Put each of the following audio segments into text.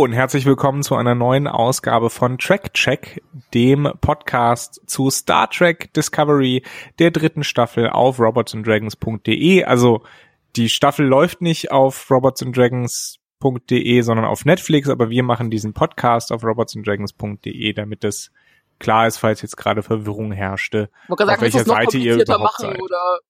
Hallo und herzlich willkommen zu einer neuen Ausgabe von Track Check, dem Podcast zu Star Trek Discovery der dritten Staffel auf robotsanddragons.de. Also die Staffel läuft nicht auf robotsanddragons.de, sondern auf Netflix, aber wir machen diesen Podcast auf robotsanddragons.de, damit es klar ist, falls jetzt gerade Verwirrung herrschte, auf sagen, welcher Seite ihr überhaupt machen, seid. Oder?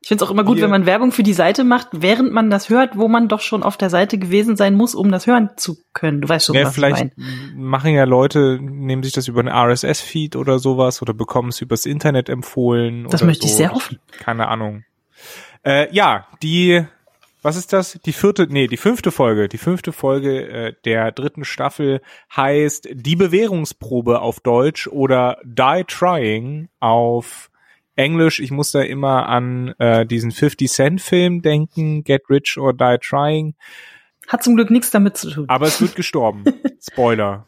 ich finde es auch immer gut, wenn man Werbung für die Seite macht, während man das hört, wo man doch schon auf der Seite gewesen sein muss, um das hören zu können. Du weißt schon, ja, was vielleicht ich mein. machen ja Leute, nehmen sich das über einen RSS-Feed oder sowas oder bekommen es übers Internet empfohlen. Das möchte so. ich sehr hoffen. Keine Ahnung. Äh, ja, die was ist das? Die vierte, nee, die fünfte Folge. Die fünfte Folge äh, der dritten Staffel heißt Die Bewährungsprobe auf Deutsch oder Die Trying auf Englisch. Ich muss da immer an äh, diesen 50 Cent Film denken, Get Rich or Die Trying. Hat zum Glück nichts damit zu tun. Aber es wird gestorben. Spoiler.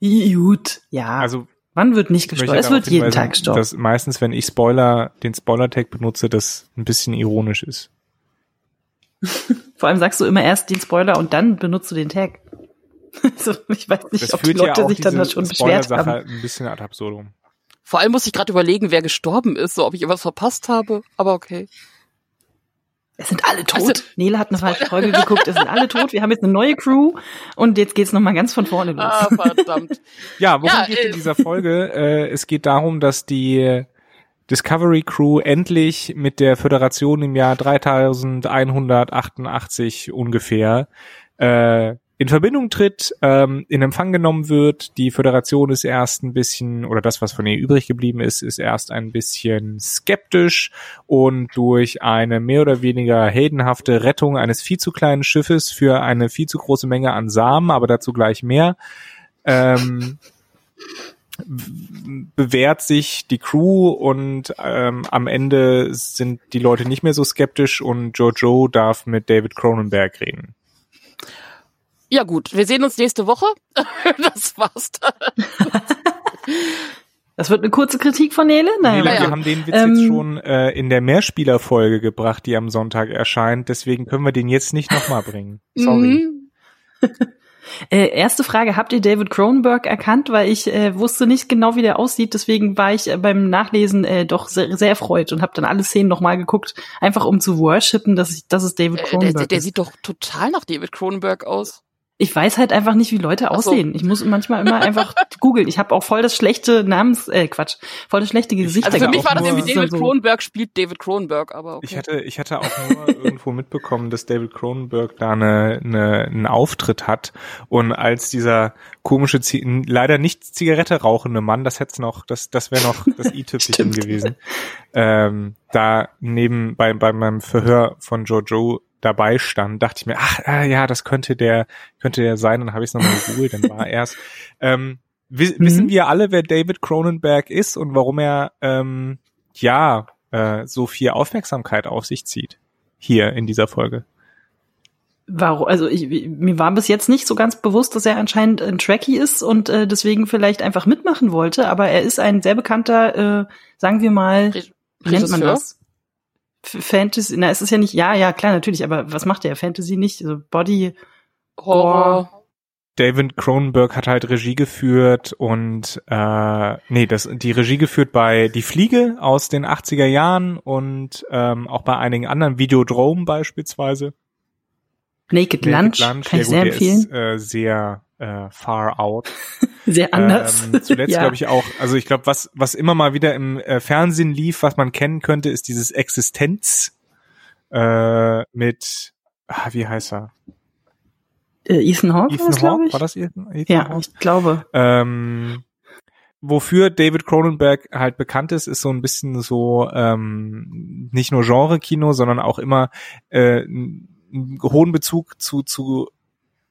Gut, ja. Also Wann wird nicht gespoilert? Es wird jeden Tag gestorben. Dass meistens, wenn ich Spoiler, den Spoiler-Tag benutze, das ein bisschen ironisch ist. Vor allem sagst du immer erst den Spoiler und dann benutzt du den Tag. Also, ich weiß nicht, das ob die Leute ja sich dann da schon beschwert haben. ein bisschen ad absurdum. Vor allem muss ich gerade überlegen, wer gestorben ist, so ob ich irgendwas verpasst habe, aber okay. Es sind alle tot. Also, Nele hat eine falsche Folge geguckt. Es sind alle tot. Wir haben jetzt eine neue Crew und jetzt geht's noch mal ganz von vorne los. Ah, verdammt. ja, worum ja, geht äh, in dieser Folge? Äh, es geht darum, dass die Discovery Crew endlich mit der Föderation im Jahr 3188 ungefähr äh, in Verbindung tritt, ähm, in Empfang genommen wird. Die Föderation ist erst ein bisschen, oder das, was von ihr übrig geblieben ist, ist erst ein bisschen skeptisch und durch eine mehr oder weniger heldenhafte Rettung eines viel zu kleinen Schiffes für eine viel zu große Menge an Samen, aber dazu gleich mehr, ähm, bewährt sich die Crew und ähm, am Ende sind die Leute nicht mehr so skeptisch und Jojo darf mit David Cronenberg reden. Ja gut, wir sehen uns nächste Woche. das war's dann. Das wird eine kurze Kritik von Nele? Naja, Nele, wir haben den Witz ähm, jetzt schon äh, in der Mehrspielerfolge gebracht, die am Sonntag erscheint. Deswegen können wir den jetzt nicht nochmal bringen. Sorry. Äh, erste Frage, habt ihr David Cronenberg erkannt? Weil ich äh, wusste nicht genau, wie der aussieht. Deswegen war ich äh, beim Nachlesen äh, doch sehr, sehr erfreut und habe dann alle Szenen nochmal geguckt, einfach um zu worshipen, dass, ich, dass es David Cronenberg äh, der, der ist. Der sieht doch total nach David Cronenberg aus. Ich weiß halt einfach nicht, wie Leute aussehen. So. Ich muss manchmal immer einfach googeln. Ich habe auch voll das schlechte Namens, äh, Quatsch, voll das schlechte Gesicht. Also für mich war das irgendwie David so Cronenberg spielt David Cronenberg, aber okay. Ich hatte, ich hatte auch nur irgendwo mitbekommen, dass David Cronenberg da eine, eine, einen Auftritt hat und als dieser komische, leider nicht Zigarette rauchende Mann, das hätte noch, das, das wäre noch das i-Tüpfelchen gewesen. Ähm, da neben bei, bei meinem Verhör von Jojo dabei stand, dachte ich mir, ach äh, ja, das könnte der, könnte der sein. Dann habe ich es nochmal gegoogelt, dann war er es. Ähm, wi mhm. Wissen wir alle, wer David Cronenberg ist und warum er ähm, ja äh, so viel Aufmerksamkeit auf sich zieht hier in dieser Folge? Warum? Also ich, mir war bis jetzt nicht so ganz bewusst, dass er anscheinend ein Trekkie ist und äh, deswegen vielleicht einfach mitmachen wollte. Aber er ist ein sehr bekannter, äh, sagen wir mal, wie nennt man das? Fantasy, na, es ist ja nicht, ja, ja, klar, natürlich, aber was macht der? Fantasy nicht? Also Body Horror. David Cronenberg hat halt Regie geführt und äh, nee, das die Regie geführt bei Die Fliege aus den 80er Jahren und ähm, auch bei einigen anderen Videodrome beispielsweise. Naked, Naked Lunch, Lunch, kann ja, ich gut, sehr empfehlen. Ist, äh, sehr äh, far out. Sehr anders. Ähm, zuletzt ja. glaube ich auch, also ich glaube, was, was immer mal wieder im äh, Fernsehen lief, was man kennen könnte, ist dieses Existenz äh, mit, ah, wie heißt er? Äh, Ethan Hawke, Ethan Hawke, war das Ethan, Ethan Ja, Hawke? ich glaube. Ähm, wofür David Cronenberg halt bekannt ist, ist so ein bisschen so ähm, nicht nur Genre-Kino, sondern auch immer äh, einen hohen Bezug zu, zu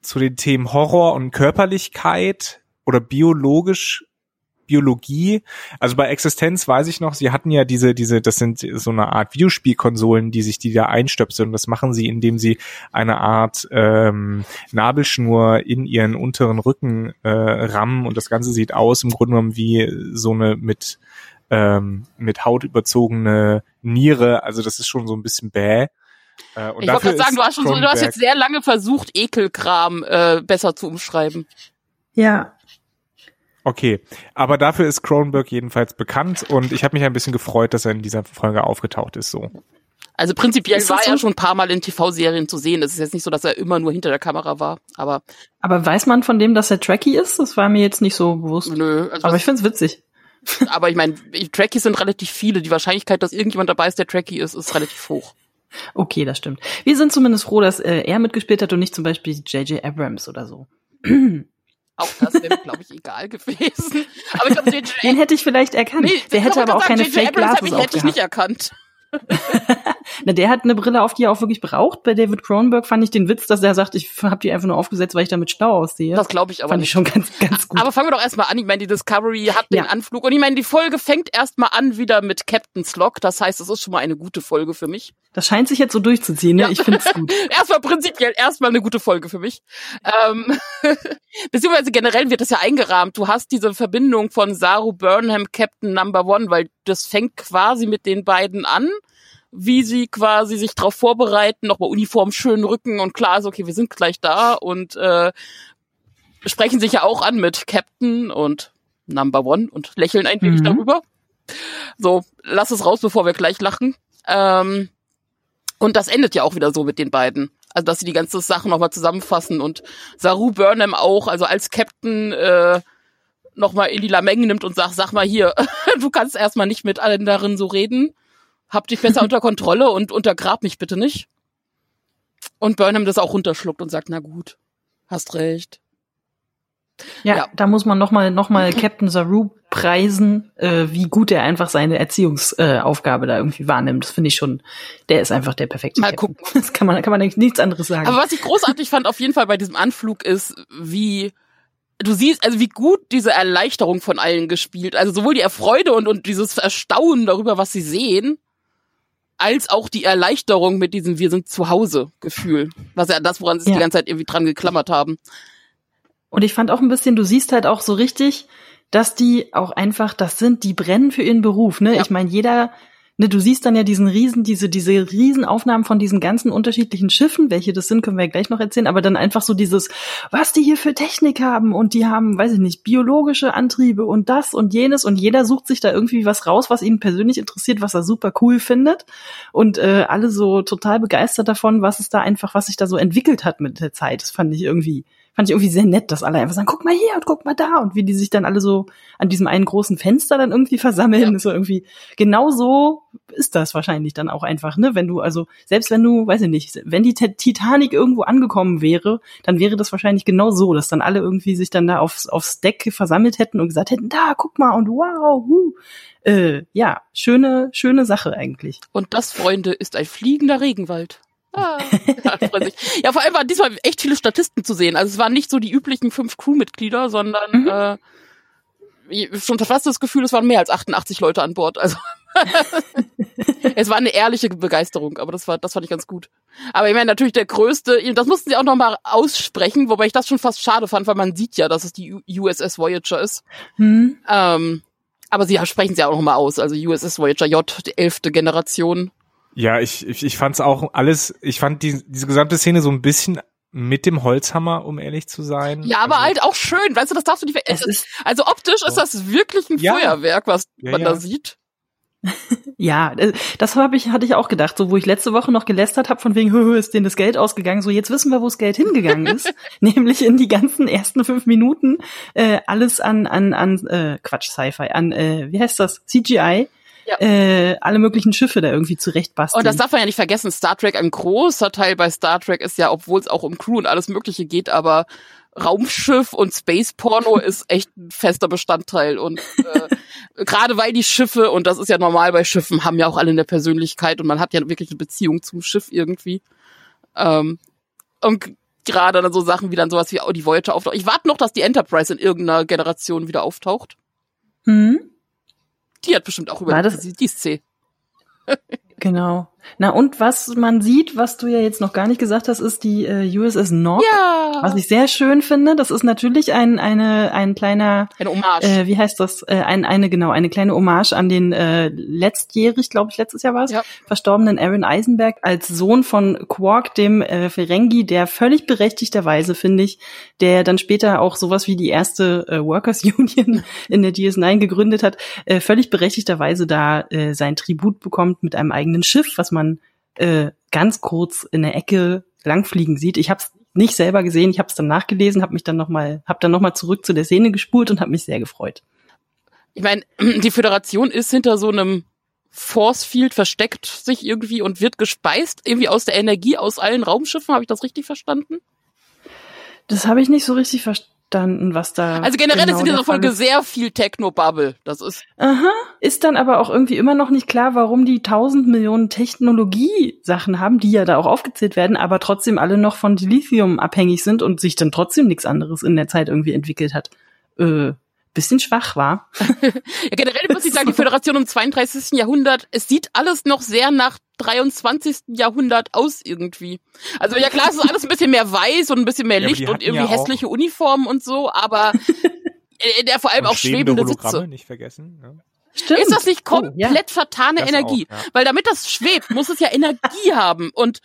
zu den Themen Horror und Körperlichkeit oder biologisch Biologie. Also bei Existenz weiß ich noch, sie hatten ja diese, diese, das sind so eine Art Videospielkonsolen, die sich die da einstöpseln. Das machen sie, indem sie eine Art ähm, Nabelschnur in ihren unteren Rücken äh, rammen und das Ganze sieht aus im Grunde genommen wie so eine mit ähm, mit Haut überzogene Niere. Also das ist schon so ein bisschen bäh. Äh, und ich wollte gerade sagen, du hast, schon so, du hast jetzt sehr lange versucht, Ekelkram äh, besser zu umschreiben. Ja. Okay, aber dafür ist Cronenberg jedenfalls bekannt und ich habe mich ein bisschen gefreut, dass er in dieser Folge aufgetaucht ist. So. Also prinzipiell war er so? schon ein paar Mal in TV-Serien zu sehen. Es ist jetzt nicht so, dass er immer nur hinter der Kamera war. Aber Aber weiß man von dem, dass er tracky ist? Das war mir jetzt nicht so bewusst. nö. Also Aber ich find's witzig. aber ich meine, Trekkies sind relativ viele. Die Wahrscheinlichkeit, dass irgendjemand dabei ist, der Trekkie ist, ist relativ hoch. Okay, das stimmt. Wir sind zumindest froh, dass äh, er mitgespielt hat und nicht zum Beispiel J.J. Abrams oder so. Auch das wäre, glaube ich, egal gewesen. Aber ich glaube, Den hätte ich vielleicht erkannt. Nee, der hätte aber auch keine sagen, J.J. Fake Abrams hab Glasses ich, hätte ich nicht aufgehabt. erkannt. Na, der hat eine Brille auf, die er auch wirklich braucht. Bei David Cronenberg fand ich den Witz, dass er sagt, ich habe die einfach nur aufgesetzt, weil ich damit schlau aussehe. Das glaube ich aber fand nicht. ich schon ganz, ganz gut. Aber fangen wir doch erstmal an. Ich meine, die Discovery hat den Ja. Anflug und ich meine, die Folge fängt erstmal an wieder mit Captain's Log. Das heißt, es ist schon mal eine gute Folge für mich. Das scheint sich jetzt so durchzuziehen, ne? Ja. Ich find's gut. erstmal prinzipiell erstmal eine gute Folge für mich. Ähm, beziehungsweise generell wird das ja eingerahmt. Du hast diese Verbindung von Saru Burnham, Captain Number One, weil das fängt quasi mit den beiden an, wie sie quasi sich darauf vorbereiten, nochmal Uniform schön rücken und klar ist, okay, wir sind gleich da und äh, sprechen sich ja auch an mit Captain und Number One und lächeln ein wenig Mhm. darüber. So, lass es raus, bevor wir gleich lachen. Ähm, und das endet ja auch wieder so mit den beiden. Also, dass sie die ganze Sache nochmal zusammenfassen und Saru Burnham auch, also als Captain, äh, nochmal in die Lameng nimmt und sagt, sag mal hier, du kannst erstmal nicht mit allen darin so reden. Hab dich besser unter Kontrolle und untergrab mich bitte nicht. Und Burnham das auch runterschluckt und sagt, na gut, hast recht. Ja, Ja. da muss man nochmal noch mal Captain Saru preisen, äh, wie gut er einfach seine Erziehungsaufgabe äh, da irgendwie wahrnimmt. Das finde ich schon, der ist einfach der perfekte Mal Captain. Das kann man, kann man eigentlich nichts anderes sagen. Aber was ich großartig fand auf jeden Fall bei diesem Anflug ist, wie du siehst, also wie gut diese Erleichterung von allen gespielt, also sowohl die Erfreude und, und dieses Erstaunen darüber, was sie sehen, als auch die Erleichterung mit diesem Wir sind zu Hause Gefühl. Was ja das, woran sie sich Ja. die ganze Zeit irgendwie dran geklammert haben. Und ich fand auch ein bisschen, du siehst halt auch so richtig, dass die auch einfach, das sind, die brennen für ihren Beruf, ne? Ja. Ich meine, jeder, ne, du siehst dann ja diesen riesen, diese, diese Riesenaufnahmen von diesen ganzen unterschiedlichen Schiffen, welche das sind, können wir ja gleich noch erzählen, aber dann einfach so dieses, was die hier für Technik haben. Und die haben, weiß ich nicht, biologische Antriebe und das und jenes. Und jeder sucht sich da irgendwie was raus, was ihn persönlich interessiert, was er super cool findet. Und äh, alle so total begeistert davon, was es da einfach, was sich da so entwickelt hat mit der Zeit. Das fand ich irgendwie fand ich irgendwie sehr nett, dass alle einfach sagen, guck mal hier und guck mal da und wie die sich dann alle so an diesem einen großen Fenster dann irgendwie versammeln. Ja. So irgendwie genau so ist das wahrscheinlich dann auch einfach, ne? Wenn du also selbst wenn du, weiß ich nicht, wenn die Ti- Titanic irgendwo angekommen wäre, dann wäre das wahrscheinlich genau so, dass dann alle irgendwie sich dann da aufs aufs Deck versammelt hätten und gesagt hätten, da guck mal und wow, huh. Äh, ja, schöne schöne Sache eigentlich. Und das, Freunde, ist ein fliegender Regenwald. Ah, ja, vor allem waren diesmal echt viele Statisten zu sehen. Also es waren nicht so die üblichen fünf Crewmitglieder, sondern Mhm. äh, schon fast das Gefühl, es waren mehr als 88 Leute an Bord. Also es war eine ehrliche Begeisterung, aber das war, das fand ich ganz gut. Aber ich meine, natürlich der größte, das mussten sie auch nochmal aussprechen, wobei ich das schon fast schade fand, weil man sieht ja, dass es die USS Voyager ist. Hm? Ähm, aber sie sprechen ja auch nochmal aus. Also USS Voyager J, die elfte Generation. Ja, ich, ich, ich fand es auch alles, ich fand die, diese gesamte Szene so ein bisschen mit dem Holzhammer, um ehrlich zu sein. Ja, aber also, halt auch schön, weißt du, das darfst du nicht ver- Es ist Also optisch ist das wirklich ein Ja. Feuerwerk, was Ja, man ja. da sieht. Ja, äh, das habe ich hatte ich auch gedacht, so wo ich letzte Woche noch gelästert habe von wegen hö, hö, ist denen das Geld ausgegangen, so jetzt wissen wir, wo das Geld hingegangen ist, nämlich in die ganzen ersten fünf Minuten äh, alles an an an äh, Quatsch Sci-Fi an äh, wie heißt das CGI Ja. äh, alle möglichen Schiffe da irgendwie zurechtbasteln. Und das darf man ja nicht vergessen, Star Trek, ein großer Teil bei Star Trek ist ja, obwohl es auch um Crew und alles Mögliche geht, aber Raumschiff und Space Porno ist echt ein fester Bestandteil. Und äh, gerade weil die Schiffe, und das ist ja normal bei Schiffen, haben ja auch alle eine Persönlichkeit und man hat ja wirklich eine Beziehung zum Schiff irgendwie. Ähm, und gerade dann so Sachen wie dann sowas wie die Voyager auftaucht. Ich warte noch, dass die Enterprise in irgendeiner Generation wieder auftaucht. hm? Die hat bestimmt auch War über das- die, die ist C. Genau. Na und was man sieht, was du ja jetzt noch gar nicht gesagt hast, ist die äh, USS Nock. Ja. Was ich sehr schön finde, das ist natürlich ein eine ein kleiner Eine Hommage. äh, wie heißt das äh, ein, eine genau eine kleine Hommage an den äh, letztjährig glaube ich letztes Jahr war es Ja. verstorbenen Aaron Eisenberg als Sohn von Quark dem äh, Ferengi der völlig berechtigterweise finde ich der dann später auch sowas wie die erste äh, Workers Union in der DS9 gegründet hat äh, völlig berechtigterweise da äh, sein Tribut bekommt mit einem eigenen Schiff was man äh, ganz kurz in der Ecke langfliegen sieht ich habe es nicht selber gesehen, ich habe es dann nachgelesen, habe mich dann noch mal, habe dann noch mal zurück zu der Szene gespult und habe mich sehr gefreut. Ich meine, die Föderation ist hinter so einem Force Field versteckt sich irgendwie und wird gespeist, irgendwie aus der Energie aus allen Raumschiffen. Habe ich das richtig verstanden? Das habe ich nicht so richtig verstanden, was da. Also generell genau ist in dieser Folge ist. sehr viel Techno-Bubble. Das ist Aha. Ist dann aber auch irgendwie immer noch nicht klar, warum die tausend Millionen Technologie-Sachen haben, die ja da auch aufgezählt werden, aber trotzdem alle noch von Lithium abhängig sind und sich dann trotzdem nichts anderes in der Zeit irgendwie entwickelt hat. Äh, bisschen schwach war. ja, generell muss ich sagen, die Föderation im 32. Jahrhundert, es sieht alles noch sehr nach 23. Jahrhundert aus irgendwie. Also ja klar, es ist alles ein bisschen mehr weiß und ein bisschen mehr Ja, Licht die und irgendwie ja hässliche Uniformen und so, aber äh, der vor allem Und auch schwebende Hologramme, Sitze. nicht vergessen. ne? Ja. Stimmt. Ist das nicht Oh, komplett ja. vertane Das Energie? auch, ja. Weil damit das schwebt, muss es ja Energie haben und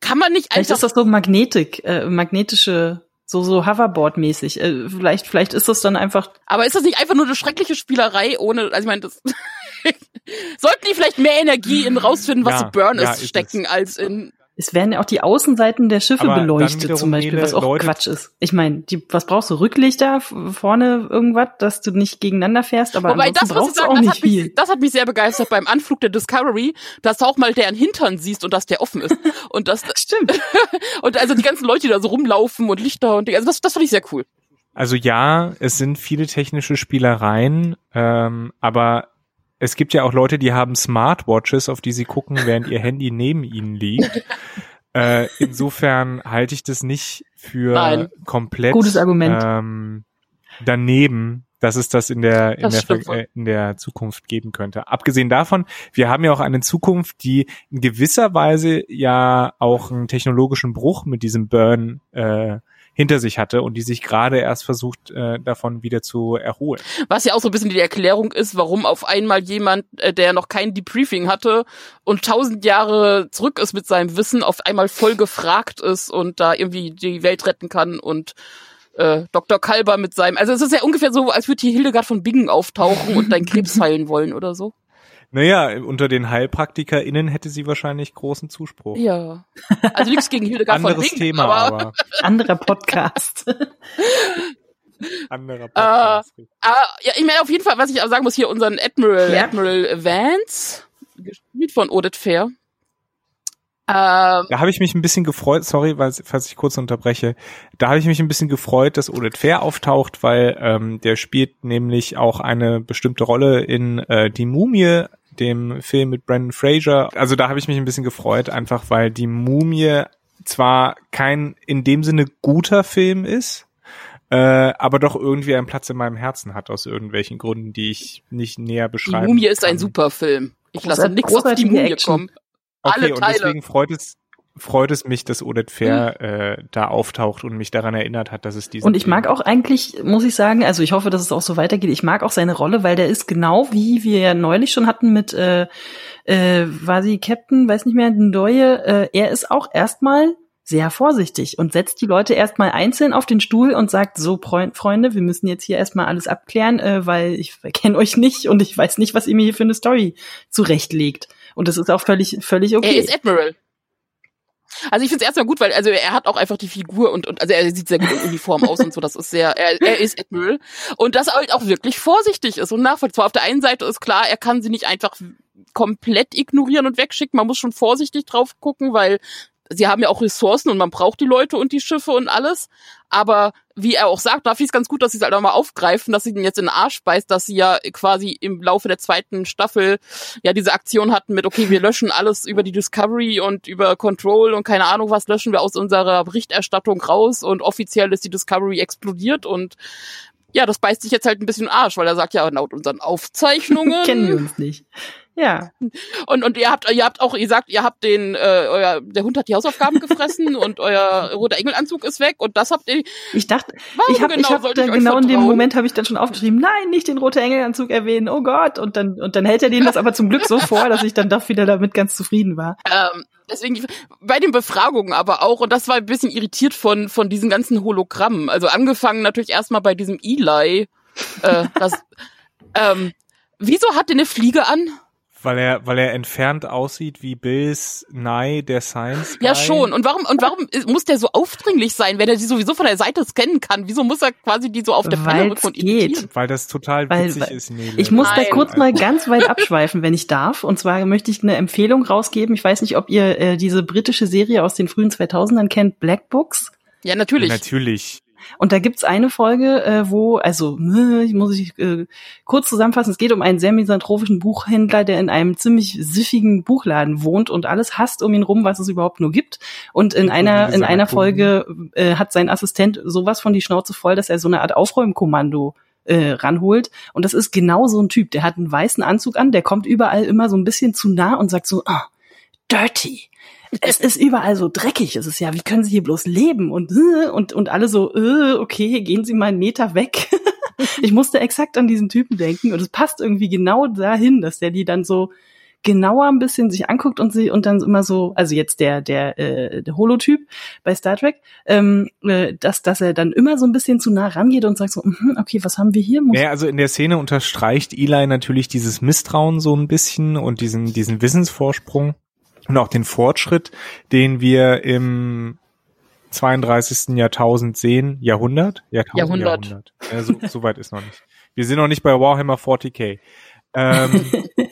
kann man nicht Vielleicht einfach ist das so Magnetik, äh, magnetische, so so Hoverboard-mäßig. Äh, vielleicht, vielleicht ist das dann einfach Aber ist das nicht einfach nur eine schreckliche Spielerei ohne, also ich meine, das sollten die vielleicht mehr Energie in rausfinden, was Ja, so Burn ja, ist, ist stecken, als in Es werden ja auch die Außenseiten der Schiffe Aber beleuchtet zum Beispiel, was auch Leute- Quatsch ist. Ich meine, die, was brauchst du? Rücklichter vorne irgendwas, dass du nicht gegeneinander fährst, aber Wobei das, muss ich brauchst du sagen, auch das nicht hat, mich, viel. das hat mich sehr begeistert beim Anflug der Discovery, dass du auch mal deren Hintern siehst und dass der offen ist. Und das, Stimmt. und also die ganzen Leute, die da so rumlaufen und Lichter und Dinge, also das, das fand ich sehr cool. Also ja, es sind viele technische Spielereien, ähm, aber es gibt ja auch Leute, die haben Smartwatches, auf die sie gucken, während ihr Handy neben ihnen liegt. Äh, insofern halte ich das nicht für Nein. komplett Gutes Argument. Ähm, daneben, dass es das in der in Das der, äh, in der Zukunft geben könnte. Abgesehen davon, wir haben ja auch eine Zukunft, die in gewisser Weise ja auch einen technologischen Bruch mit diesem Burn äh, hinter sich hatte und die sich gerade erst versucht, äh, davon wieder zu erholen. Was ja auch so ein bisschen die Erklärung ist, warum auf einmal jemand, äh, der noch kein Debriefing hatte und tausend Jahre zurück ist mit seinem Wissen, auf einmal voll gefragt ist und da irgendwie die Welt retten kann und äh, Dr. Kalber mit seinem, also es ist ja ungefähr so, als würde hier Hildegard von Bingen auftauchen und deinen Krebs heilen wollen oder so. Naja, unter den HeilpraktikerInnen hätte sie wahrscheinlich großen Zuspruch. Ja. Also nichts gegen Hildegard von Anderes Thema, aber, aber Anderer Podcast. anderer Podcast. aber ja, ich meine auf jeden Fall, was ich auch sagen muss, hier unseren Admiral, Ja. Admiral Vance, gespielt von Odette Fair. Da habe ich mich ein bisschen gefreut, sorry, weil, falls ich kurz unterbreche, da habe ich mich ein bisschen gefreut, dass Odette Fair auftaucht, weil ähm, der spielt nämlich auch eine bestimmte Rolle in äh, Die Mumie, dem Film mit Brandon Fraser. Also da habe ich mich ein bisschen gefreut, einfach weil Die Mumie zwar kein in dem Sinne guter Film ist, äh, aber doch irgendwie einen Platz in meinem Herzen hat aus irgendwelchen Gründen, die ich nicht näher die beschreiben Mumie ist kann. ein super Film. Ich lasse nichts auf die Mumie Action. kommen. Okay, Alle und Teile. deswegen freut es, freut es mich, dass Odette Fair äh, da auftaucht und mich daran erinnert hat, dass es diesen Und ich mag auch eigentlich, muss ich sagen, also ich hoffe, dass es auch so weitergeht. Ich mag auch seine Rolle, weil der ist genau wie wir ja neulich schon hatten mit, äh, äh, war sie Captain, weiß nicht mehr, Ndoye, äh, er ist auch erstmal sehr vorsichtig und setzt die Leute erstmal einzeln auf den Stuhl und sagt, so Freunde, wir müssen jetzt hier erstmal alles abklären, äh, weil ich kenne euch nicht und ich weiß nicht, was ihr mir hier für eine Story zurechtlegt. Und das ist auch völlig, völlig okay. Er ist Admiral. Also ich finde es erstmal gut, weil also er hat auch einfach die Figur und, und also er sieht sehr gut in Uniform aus und so, das ist sehr, er, er ist Admiral. Und das halt auch wirklich vorsichtig ist und nachvollziehbar. Auf der einen Seite ist klar, er kann sie nicht einfach komplett ignorieren und wegschicken. Man muss schon vorsichtig drauf gucken, weil sie haben ja auch Ressourcen und man braucht die Leute und die Schiffe und alles. Aber wie er auch sagt, da finde ich es ganz gut, dass sie es halt auch mal aufgreifen, dass sie den jetzt in den Arsch beißt, dass sie ja quasi im Laufe der zweiten Staffel ja diese Aktion hatten mit, okay, wir löschen alles über die Discovery und über Control und keine Ahnung was löschen wir aus unserer Berichterstattung raus und offiziell ist die Discovery explodiert und ja, das beißt sich jetzt halt ein bisschen Arsch, weil er sagt ja, laut unseren Aufzeichnungen Kennen wir uns nicht. Ja. Und, und ihr habt, ihr habt auch, ihr sagt, ihr habt den, äh, euer, der Hund hat die Hausaufgaben gefressen und euer roter Engelanzug ist weg und das habt ihr. Ich dachte, ich habe genau ich hab da ich genau in dem? Moment habe ich dann schon aufgeschrieben, nein, nicht den roten Engelanzug erwähnen, oh Gott. Und dann, und dann hält er den das aber zum Glück so vor, dass ich dann doch wieder damit ganz zufrieden war. Ähm, deswegen bei den Befragungen aber auch, und das war ein bisschen irritiert von, von diesen ganzen Hologrammen. Also angefangen natürlich erstmal bei diesem Eli. Äh, das, ähm, wieso hat der eine Fliege an? Weil er, weil er entfernt aussieht wie Bills Nye, der Science Guy. Ja, schon. Und warum, und warum muss der so aufdringlich sein, wenn er die sowieso von der Seite scannen kann? Wieso muss er quasi die so auf der Pfanne Weil's und geht. Weil das total Weil- witzig weil- ist, Nele. Ich muss da Nein. kurz mal ganz weit abschweifen, wenn ich darf. Und zwar möchte ich eine Empfehlung rausgeben. Ich weiß nicht, ob ihr äh, diese britische Serie aus den frühen 2000ern kennt, Black Books. Ja, natürlich. Natürlich. Und da gibt's eine Folge, äh, wo, also, äh, ich muss ich äh, kurz zusammenfassen, es geht um einen sehr misanthropischen Buchhändler, der in einem ziemlich süffigen Buchladen wohnt und alles hasst um ihn rum, was es überhaupt nur gibt. Und in Inklusive einer, in einer. Folge äh, hat sein Assistent sowas von die Schnauze voll, dass er so eine Art Aufräumkommando äh, ranholt. Und das ist genau so ein Typ. Der hat einen weißen Anzug an, der kommt überall immer so ein bisschen zu nah und sagt so, ah, dirty. Es ist überall so dreckig. Es ist ja, wie können Sie hier bloß leben? Und, äh, und, und alle so, äh, okay, gehen Sie mal einen Meter weg. ich musste exakt an diesen Typen denken und es passt irgendwie genau dahin, dass der die dann so genauer ein bisschen sich anguckt und sie und dann immer so, also jetzt der der, äh, der Holotyp bei Star Trek, ähm, äh, dass dass er dann immer so ein bisschen zu nah rangeht und sagt so, mhm, okay, was haben wir hier? Muss Naja, also in der Szene unterstreicht Eli natürlich dieses Misstrauen so ein bisschen und diesen, diesen Wissensvorsprung und auch den Fortschritt, den wir im 32. Jahrtausend sehen. Jahrhundert? Jahrtausend, Jahrhundert. Ja, so, so weit ist noch nicht. Wir sind noch nicht bei Warhammer 40k. Ähm,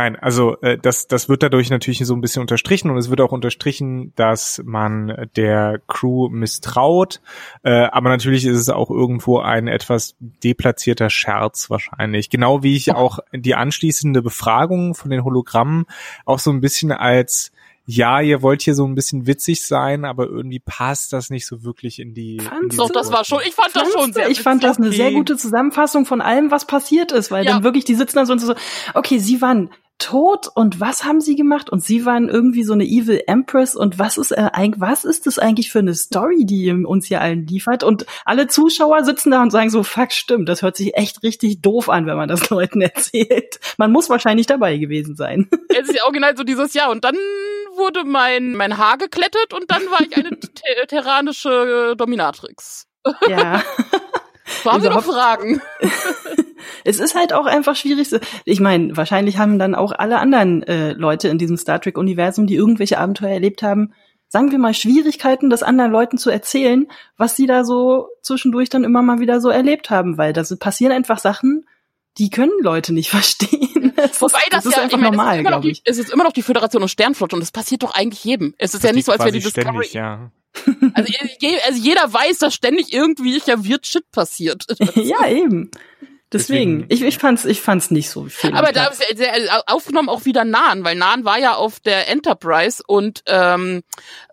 Nein, also äh, das, das wird dadurch natürlich so ein bisschen unterstrichen und es wird auch unterstrichen, dass man der Crew misstraut. Äh, aber natürlich ist es auch irgendwo ein etwas deplatzierter Scherz wahrscheinlich. Genau wie ich auch die anschließende Befragung von den Hologrammen auch so ein bisschen als ja, ihr wollt hier so ein bisschen witzig sein, aber irgendwie passt das nicht so wirklich in die. Fandst die Doch, das war schon, ich fand das schon sehr ich fand das eine Okay. sehr gute Zusammenfassung von allem, was passiert ist, weil Ja. dann wirklich die sitzen da so und so, okay, sie waren tot und was haben sie gemacht? Und sie waren irgendwie so eine Evil Empress und was ist äh, eigentlich, was ist das eigentlich für eine Story, die uns hier allen liefert? Und alle Zuschauer sitzen da und sagen so, fuck, stimmt, das hört sich echt richtig doof an, wenn man das Leuten erzählt. Man muss wahrscheinlich dabei gewesen sein. Es ist ja original so dieses Jahr. Und dann wurde mein, mein Haar geklettet und dann war ich eine te- terranische Dominatrix. ja. So haben wir noch Fragen. Es ist halt auch einfach schwierig. Ich meine, wahrscheinlich haben dann auch alle anderen äh, Leute in diesem Star Trek-Universum, die irgendwelche Abenteuer erlebt haben, sagen wir mal, Schwierigkeiten, das anderen Leuten zu erzählen, was sie da so zwischendurch dann immer mal wieder so erlebt haben, weil da passieren einfach Sachen, die können Leute nicht verstehen. Es Wobei ist, das, ist ja, einfach ich meine, normal, es, ist immer noch glaube die, ich. es ist immer noch die Föderation und Sternflotte und das passiert doch eigentlich jedem. Es ist ja nicht so, als wäre die Discovery. ständig, ja. Also, je, also jeder weiß, dass ständig irgendwie ja weird Shit passiert. ja, eben. Deswegen, Deswegen- ich, ich fand's, ich fand's nicht so viel. Aber da ist ja sehr- aufgenommen auch wieder Nahen, weil Nahen war ja auf der Enterprise und ähm,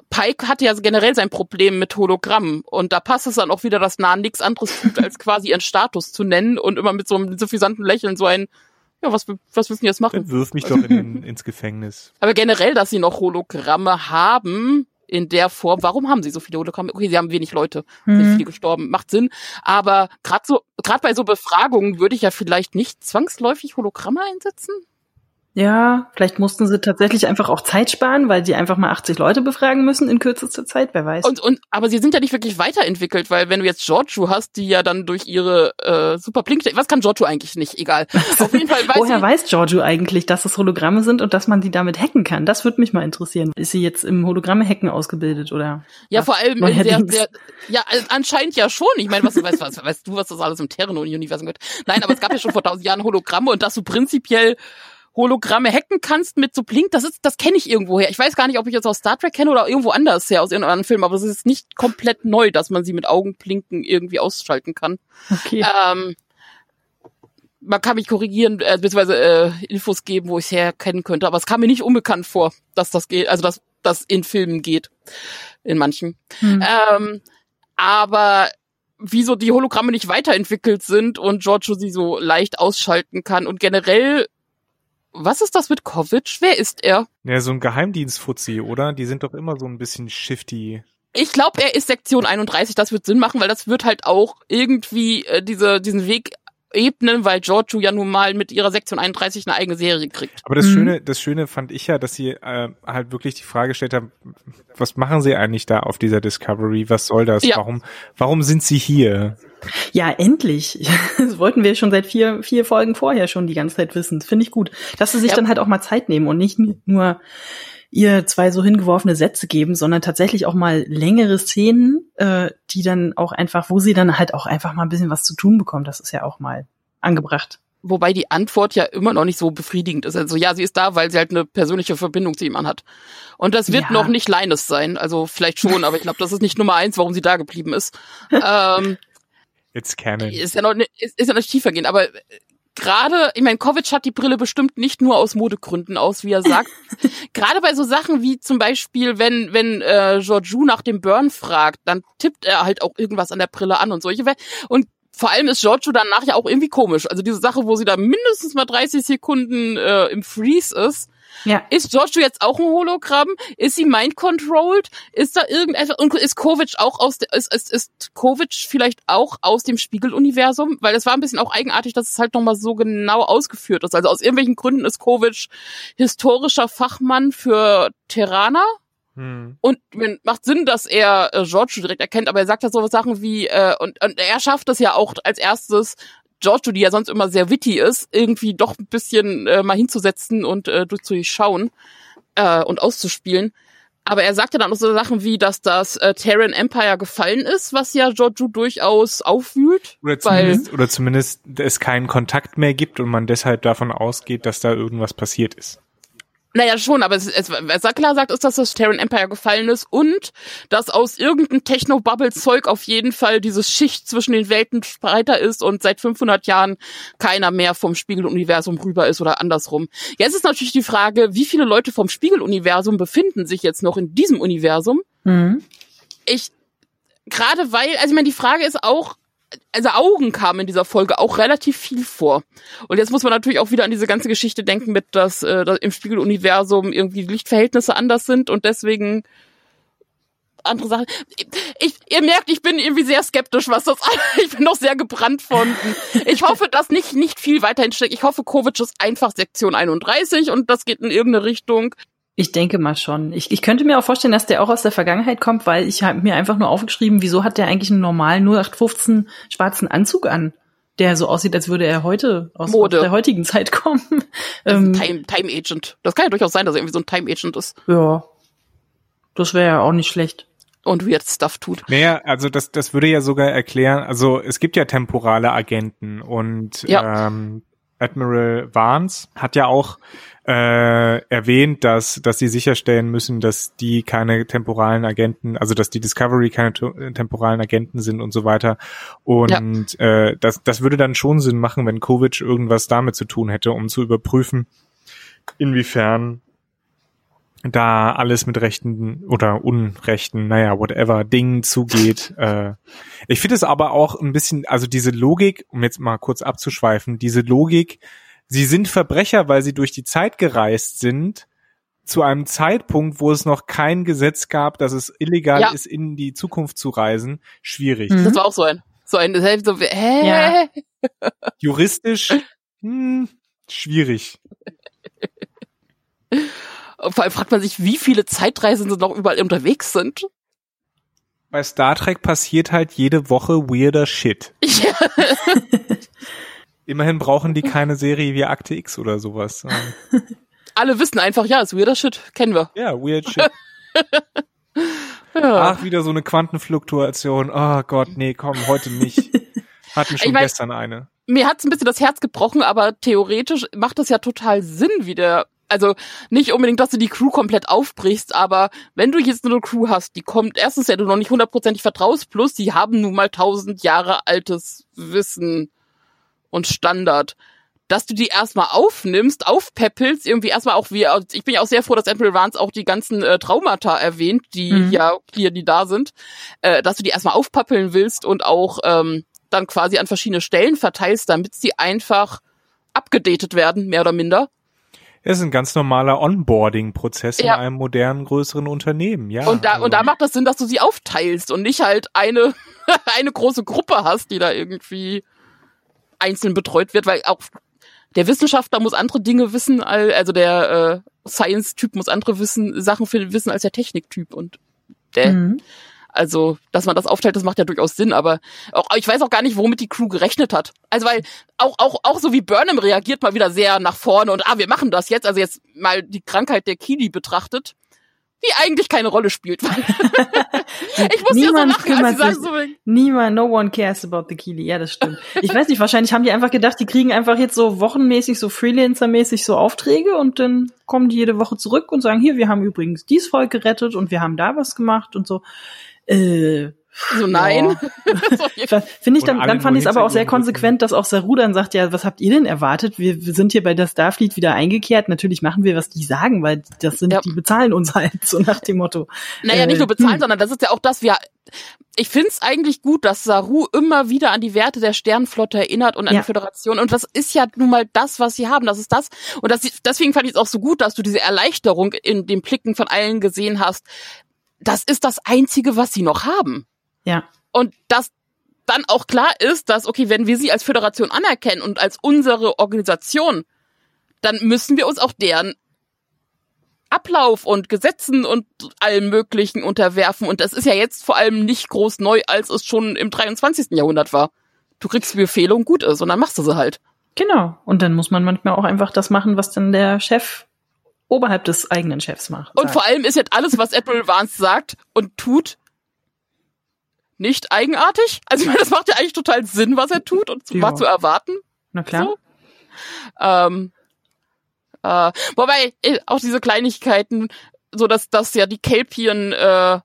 Pike hatte ja generell sein Problem mit Hologrammen und da passt es dann auch wieder, dass Nahen nichts anderes tut, als quasi ihren Status zu nennen und immer mit so einem suffisanten Lächeln so ein, ja, was, was müssen die jetzt machen? Dann wirf mich doch in, ins Gefängnis. Aber generell, dass sie noch Hologramme haben in der Form, warum haben sie so viele Hologramme? Okay, sie haben wenig Leute, sind Mhm. viele gestorben, macht Sinn. Aber gerade so, gerade bei so Befragungen würde ich ja vielleicht nicht zwangsläufig Hologramme einsetzen. Ja, vielleicht mussten sie tatsächlich einfach auch Zeit sparen, weil sie einfach mal 80 Leute befragen müssen in kürzester Zeit, wer weiß. Und, und, aber sie sind ja nicht wirklich weiterentwickelt, weil wenn du jetzt Giorgio hast, die ja dann durch ihre äh, super Blink, was kann Giorgio eigentlich nicht? Egal. Auf jeden Fall weiß Woher weiß Giorgio eigentlich, dass es Hologramme sind und dass man die damit hacken kann? Das würde mich mal interessieren. Ist sie jetzt im Hologramme-Hacken ausgebildet oder? ja vor allem der, der, ja anscheinend ja schon. Ich meine, was weißt, was, weißt du, was das alles im Terran-Universum gibt? Nein, aber es gab ja schon vor tausend Jahren Hologramme und dass du prinzipiell Hologramme hacken kannst mit so Blink, das ist, das kenne ich irgendwo her. Ich weiß gar nicht, ob ich jetzt aus Star Trek kenne oder irgendwo anders her aus irgendeinem anderen Film, aber es ist nicht komplett neu, dass man sie mit Augenblinken irgendwie ausschalten kann. Okay. Ähm, man kann mich korrigieren, äh, beziehungsweise äh, Infos geben, wo ich es herkennen könnte, aber es kam mir nicht unbekannt vor, dass das geht, also dass das in Filmen geht. In manchen. Hm. Ähm, aber wieso die Hologramme nicht weiterentwickelt sind und Giorgio sie so leicht ausschalten kann und generell was ist das mit Kovic? Wer ist er? Ja, so ein Geheimdienstfuzzi, oder? Die sind doch immer so ein bisschen shifty. Ich glaube, er ist Sektion 31, das wird Sinn machen, weil das wird halt auch irgendwie äh, diese, diesen Weg ebnen, weil Giorgio ja nun mal mit ihrer Sektion 31 eine eigene Serie kriegt. Aber das mhm. Schöne, das Schöne fand ich ja, dass sie äh, halt wirklich die Frage gestellt haben, was machen sie eigentlich da auf dieser Discovery? Was soll das? Ja. Warum, warum sind sie hier? Ja, endlich. Das wollten wir schon seit vier, vier Folgen vorher schon die ganze Zeit wissen. Finde ich gut. Dass sie sich ja. dann halt auch mal Zeit nehmen und nicht nur ihr zwei so hingeworfene Sätze geben, sondern tatsächlich auch mal längere Szenen, äh, die dann auch einfach, wo sie dann halt auch einfach mal ein bisschen was zu tun bekommt. Das ist ja auch mal angebracht. Wobei die Antwort ja immer noch nicht so befriedigend ist. Also ja, sie ist da, weil sie halt eine persönliche Verbindung zu jemandem hat. Und das wird ja. noch nicht Linus sein. Also vielleicht schon, aber ich glaube, das ist nicht Nummer eins, warum sie da geblieben ist. ähm, It's canon. Ist ja noch, ist, ist ja noch tiefer gehen, aber gerade, ich meine, Kovic hat die Brille bestimmt nicht nur aus Modegründen aus, wie er sagt. gerade bei so Sachen wie zum Beispiel, wenn, wenn äh, Georgiou nach dem Burn fragt, dann tippt er halt auch irgendwas an der Brille an und solche. Und vor allem ist Giorgio danach ja auch irgendwie komisch. Also diese Sache, wo sie da mindestens mal 30 Sekunden äh, im Freeze ist, ja. Ist Giorgio jetzt auch ein Hologramm? Ist sie mind-controlled? Ist da irgendetwas, und ist Kovic auch aus, der, ist, ist, ist Kovic vielleicht auch aus dem Spiegeluniversum? Weil es war ein bisschen auch eigenartig, dass es halt nochmal so genau ausgeführt ist. Also aus irgendwelchen Gründen ist Kovic historischer Fachmann für Terraner. Hm. Und macht Sinn, dass er äh, Giorgio direkt erkennt, aber er sagt da so Sachen wie, äh, und, und er schafft es ja auch als erstes, Giorgio, die ja sonst immer sehr witty ist, irgendwie doch ein bisschen äh, mal hinzusetzen und äh, durchzuschauen äh, und auszuspielen. Aber er sagte dann auch so Sachen wie, dass das äh, Terran Empire gefallen ist, was ja Giorgio durchaus aufwühlt. Oder zumindest, oder zumindest es keinen Kontakt mehr gibt und man deshalb davon ausgeht, dass da irgendwas passiert ist. Naja, schon, aber es, es, was er klar sagt, ist, dass das Terran Empire gefallen ist und dass aus irgendeinem Techno-Bubble-Zeug auf jeden Fall dieses Schicht zwischen den Welten breiter ist und seit 500 Jahren keiner mehr vom Spiegeluniversum rüber ist oder andersrum. Jetzt ist natürlich die Frage, wie viele Leute vom Spiegeluniversum befinden sich jetzt noch in diesem Universum? Mhm. Ich, gerade weil, also ich meine, die Frage ist auch, also Augen kamen in dieser Folge auch relativ viel vor. Und jetzt muss man natürlich auch wieder an diese ganze Geschichte denken mit, dass, äh, dass im Spiegeluniversum irgendwie Lichtverhältnisse anders sind und deswegen andere Sachen. Ich, ihr merkt, ich bin irgendwie sehr skeptisch, was das Ich bin noch sehr gebrannt von. Ich hoffe, dass nicht, nicht viel weiterhin steckt. Ich hoffe, Kovic ist einfach Sektion 31 und das geht in irgendeine Richtung. Ich denke mal schon. Ich, ich könnte mir auch vorstellen, dass der auch aus der Vergangenheit kommt, weil ich habe mir einfach nur aufgeschrieben, wieso hat der eigentlich einen normalen 0815 schwarzen Anzug an, der so aussieht, als würde er heute aus, aus der heutigen Zeit kommen. Ähm, Time, Time Agent. Das kann ja durchaus sein, dass er irgendwie so ein Time Agent ist. Ja. Das wäre ja auch nicht schlecht und weird Stuff tut. Naja, also das, das würde ja sogar erklären, also es gibt ja temporale Agenten und ja. ähm, Admiral Vance hat ja auch äh, erwähnt, dass, dass sie sicherstellen müssen, dass die keine temporalen Agenten, also dass die Discovery keine temporalen Agenten sind und so weiter. Und ja. äh, das, das würde dann schon Sinn machen, wenn Kovic irgendwas damit zu tun hätte, um zu überprüfen, inwiefern da alles mit rechten oder unrechten, naja, whatever, Dingen zugeht. äh, ich finde es aber auch ein bisschen, also diese Logik, um jetzt mal kurz abzuschweifen, diese Logik, Sie sind Verbrecher, weil sie durch die Zeit gereist sind, zu einem Zeitpunkt, wo es noch kein Gesetz gab, dass es illegal ja. ist, in die Zukunft zu reisen. Schwierig. Mhm. Das war auch so ein, so ein, so, hä? Ja. Juristisch, hm, schwierig. Vor allem fragt man sich, wie viele Zeitreisende noch überall unterwegs sind. Bei Star Trek passiert halt jede Woche weirder Shit. Ja. Immerhin brauchen die keine Serie wie Akte X oder sowas. Alle wissen einfach, ja, ist weirder Shit, kennen wir. Ja, weird Shit. ja. Ach, wieder so eine Quantenfluktuation. Oh Gott, nee, komm, heute nicht. Hatten schon ich mein, gestern eine. Mir hat's ein bisschen das Herz gebrochen, aber theoretisch macht das ja total Sinn, wie der also nicht unbedingt, dass du die Crew komplett aufbrichst, aber wenn du jetzt eine Crew hast, die kommt erstens, ja du noch nicht hundertprozentig vertraust, plus die haben nun mal tausend Jahre altes Wissen und Standard, dass du die erstmal aufnimmst, aufpeppelst, irgendwie erstmal auch wie, ich bin ja auch sehr froh, dass Admiral Vance auch die ganzen äh, Traumata erwähnt, die mhm. ja hier, die da sind, äh, dass du die erstmal aufpappeln willst und auch ähm, dann quasi an verschiedene Stellen verteilst, damit sie einfach abgedatet werden, mehr oder minder. Es ist ein ganz normaler Onboarding-Prozess Ja. in einem modernen, größeren Unternehmen, ja. und da, also- und da macht das Sinn, dass du sie aufteilst und nicht halt eine, eine große Gruppe hast, die da irgendwie einzeln betreut wird, weil auch der Wissenschaftler muss andere Dinge wissen, al- also der äh, Science-Typ muss andere wissen, Sachen für, wissen als der Technik-Typ und der, Mhm. Also, dass man das aufteilt, das macht ja durchaus Sinn, aber auch, ich weiß auch gar nicht, womit die Crew gerechnet hat. Also, weil auch, auch, auch so wie Burnham reagiert mal wieder sehr nach vorne und, ah, wir machen das jetzt, also jetzt mal die Krankheit der Kili betrachtet, die eigentlich keine Rolle spielt. Ich muss ja so Niemand lachen, als sie sagen so, Niemand, no one cares about the Kili. Ja, das stimmt. Ich weiß nicht, wahrscheinlich haben die einfach gedacht, die kriegen einfach jetzt so wochenmäßig, so Freelancer-mäßig so Aufträge und dann kommen die jede Woche zurück und sagen, hier, wir haben übrigens dies Volk gerettet und wir haben da was gemacht und so. Äh, so nein. Ja. Finde ich dann, dann fand ich es aber auch sehr konsequent, dass auch Saru dann sagt, ja, was habt ihr denn erwartet? Wir, wir sind hier bei der Starfleet wieder eingekehrt. Natürlich machen wir, was die sagen, weil das sind, Ja. die bezahlen uns halt, so nach dem Motto. Naja, Äh, nicht nur bezahlen, hm. sondern das ist ja auch das, wir, ich find's eigentlich gut, dass Saru immer wieder an die Werte der Sternenflotte erinnert und an Ja. die Föderation. Und das ist ja nun mal das, was sie haben. Das ist das. Und das, deswegen fand ich es auch so gut, dass du diese Erleichterung in den Blicken von allen gesehen hast. Das ist das Einzige, was sie noch haben. Ja. Und dass dann auch klar ist, dass, okay, wenn wir sie als Föderation anerkennen und als unsere Organisation, dann müssen wir uns auch deren Ablauf und Gesetzen und allem Möglichen unterwerfen. Und das ist ja jetzt vor allem nicht groß neu, als es schon im 23. Jahrhundert war. Du kriegst Befehle und gut ist und dann machst du sie halt. Genau. Und dann muss man manchmal auch einfach das machen, was dann der Chef oberhalb des eigenen Chefs macht. Und sagt. vor allem ist jetzt alles, was Admiral Vance sagt und tut, nicht eigenartig. Also ich meine, das macht ja eigentlich total Sinn, was er tut und war zu erwarten. Na klar. So. Ähm, äh, wobei äh, auch diese Kleinigkeiten, so dass dass ja die Kelpien äh,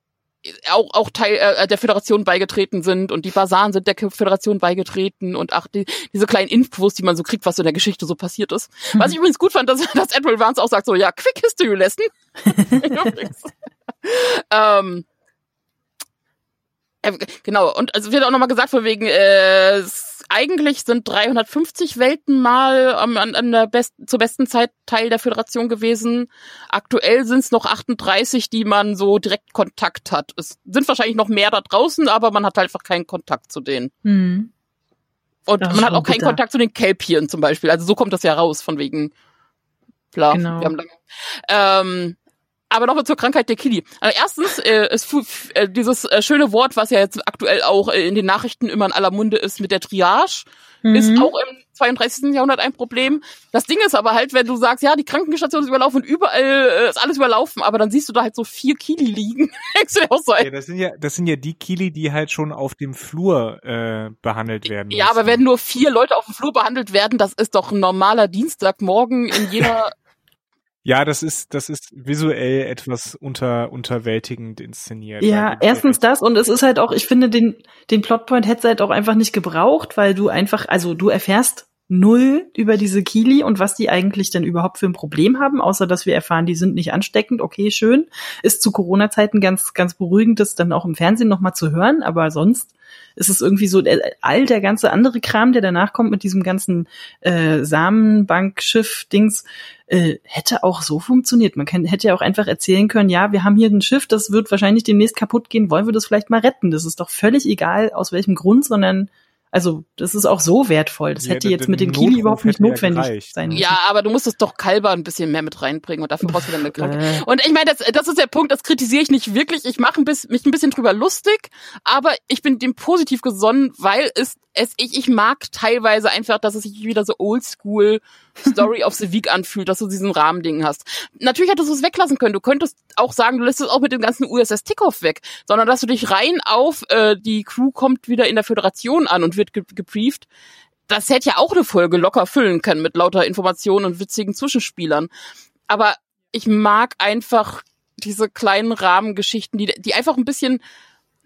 auch auch Teil äh, der Föderation beigetreten sind und die Basaren sind der Föderation beigetreten und ach die, diese kleinen Infos, die man so kriegt, was so in der Geschichte so passiert ist. Was ich übrigens gut fand, dass, dass Admiral Vance auch sagt so ja Quick History Lesson. Ähm, äh, genau, und also wird auch nochmal gesagt, von wegen, äh, es, eigentlich sind 350 Welten mal am- an, an der best, zur besten Zeit Teil der Föderation gewesen. Aktuell sind es noch 38, die man so direkt Kontakt hat. Es sind wahrscheinlich noch mehr da draußen, aber man hat halt einfach keinen Kontakt zu denen. Hm. Und Das man hat auch keinen bitter. Kontakt zu den Kelpien zum Beispiel. Also so kommt das ja raus, von wegen, klar, Genau. wir haben lange. Ähm, aber nochmal zur Krankheit der Kili. Also erstens, äh, ist f- äh, dieses äh, schöne Wort, was ja jetzt aktuell auch äh, in den Nachrichten immer in aller Munde ist, mit der Triage, ist Mhm. auch im 32. Jahrhundert ein Problem. Das Ding ist aber halt, wenn du sagst, ja, die Krankenstation ist überlaufen und überall äh, ist alles überlaufen, aber dann siehst du da halt so vier Kili liegen. So, Ja, das sind ja, das sind ja die Kili, die halt schon auf dem Flur äh, behandelt werden. Ja, aber müssen. wenn nur vier Leute auf dem Flur behandelt werden, das ist doch ein normaler Dienstagmorgen in jeder. Ja, das ist, das ist visuell etwas unter, unterwältigend inszeniert. Ja, dir erstens das und es ist halt auch, ich finde, den, den Plotpoint hätte es halt auch einfach nicht gebraucht, weil du einfach, also du erfährst null über diese Kili und was die eigentlich denn überhaupt für ein Problem haben, außer dass wir erfahren, die sind nicht ansteckend. Okay, schön. Ist zu Corona-Zeiten ganz, ganz beruhigend, das dann auch im Fernsehen nochmal zu hören, aber sonst ist es irgendwie so, all der ganze andere Kram, der danach kommt mit diesem ganzen äh, Samenbankschiff-Dings, äh, hätte auch so funktioniert. Man kann, hätte ja auch einfach erzählen können, ja, wir haben hier ein Schiff, das wird wahrscheinlich demnächst kaputt gehen, wollen wir das vielleicht mal retten? Das ist doch völlig egal, aus welchem Grund, sondern also das ist auch so wertvoll. Das Ja, hätte jetzt mit den Kili überhaupt nicht notwendig gereicht, sein müssen. ja, aber du musstest doch Kalber ein bisschen mehr mit reinbringen und dafür brauchst du dann eine Kranke. Äh, Und ich meine, das, das ist der Punkt, das kritisiere ich nicht wirklich. Ich mache ein bisschen, mich ein bisschen drüber lustig, aber ich bin dem positiv gesonnen, weil es, es ich, ich mag teilweise einfach, dass es sich wieder so oldschool Story of the Week anfühlt, dass du diesen Rahmending hast. Natürlich hättest du es weglassen können. Du könntest auch sagen, du lässt es auch mit dem ganzen USS Tickoff weg, sondern dass du dich rein auf äh, die Crew kommt wieder in der Föderation an und wird ge gebrieft. Das hätte ja auch eine Folge locker füllen können mit lauter Informationen und witzigen Zwischenspielern. Aber ich mag einfach diese kleinen Rahmengeschichten, die, die einfach ein bisschen,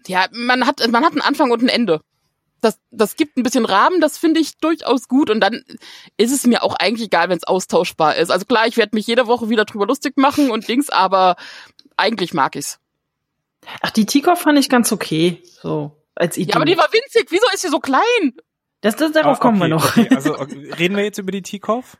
ja, man hat, man hat einen Anfang und ein Ende. Das, das gibt ein bisschen Rahmen, das finde ich durchaus gut und dann ist es mir auch eigentlich egal, wenn es austauschbar ist. Also klar, ich werde mich jede Woche wieder drüber lustig machen und Dings, aber eigentlich mag ich's. Ach, die Tikov fand ich ganz okay, so als Idee. Ja, aber die war winzig. Wieso ist sie so klein? das, das, darauf Ah, kommen wir okay, noch. Okay. Also okay, reden wir jetzt über die Tikov?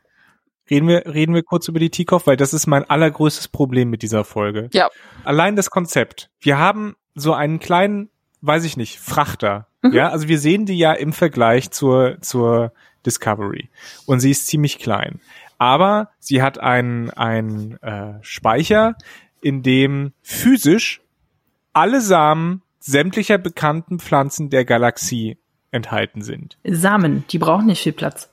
Reden wir, reden wir kurz über die Tikov, weil das ist mein allergrößtes Problem mit dieser Folge. Ja. Allein das Konzept. Wir haben so einen kleinen, weiß ich nicht, Frachter. Mhm. Ja, also wir sehen die ja im Vergleich zur, zur Discovery. Und sie ist ziemlich klein. Aber sie hat einen, einen äh, Speicher, in dem physisch alle Samen sämtlicher bekannten Pflanzen der Galaxie enthalten sind. Samen, die brauchen nicht viel Platz.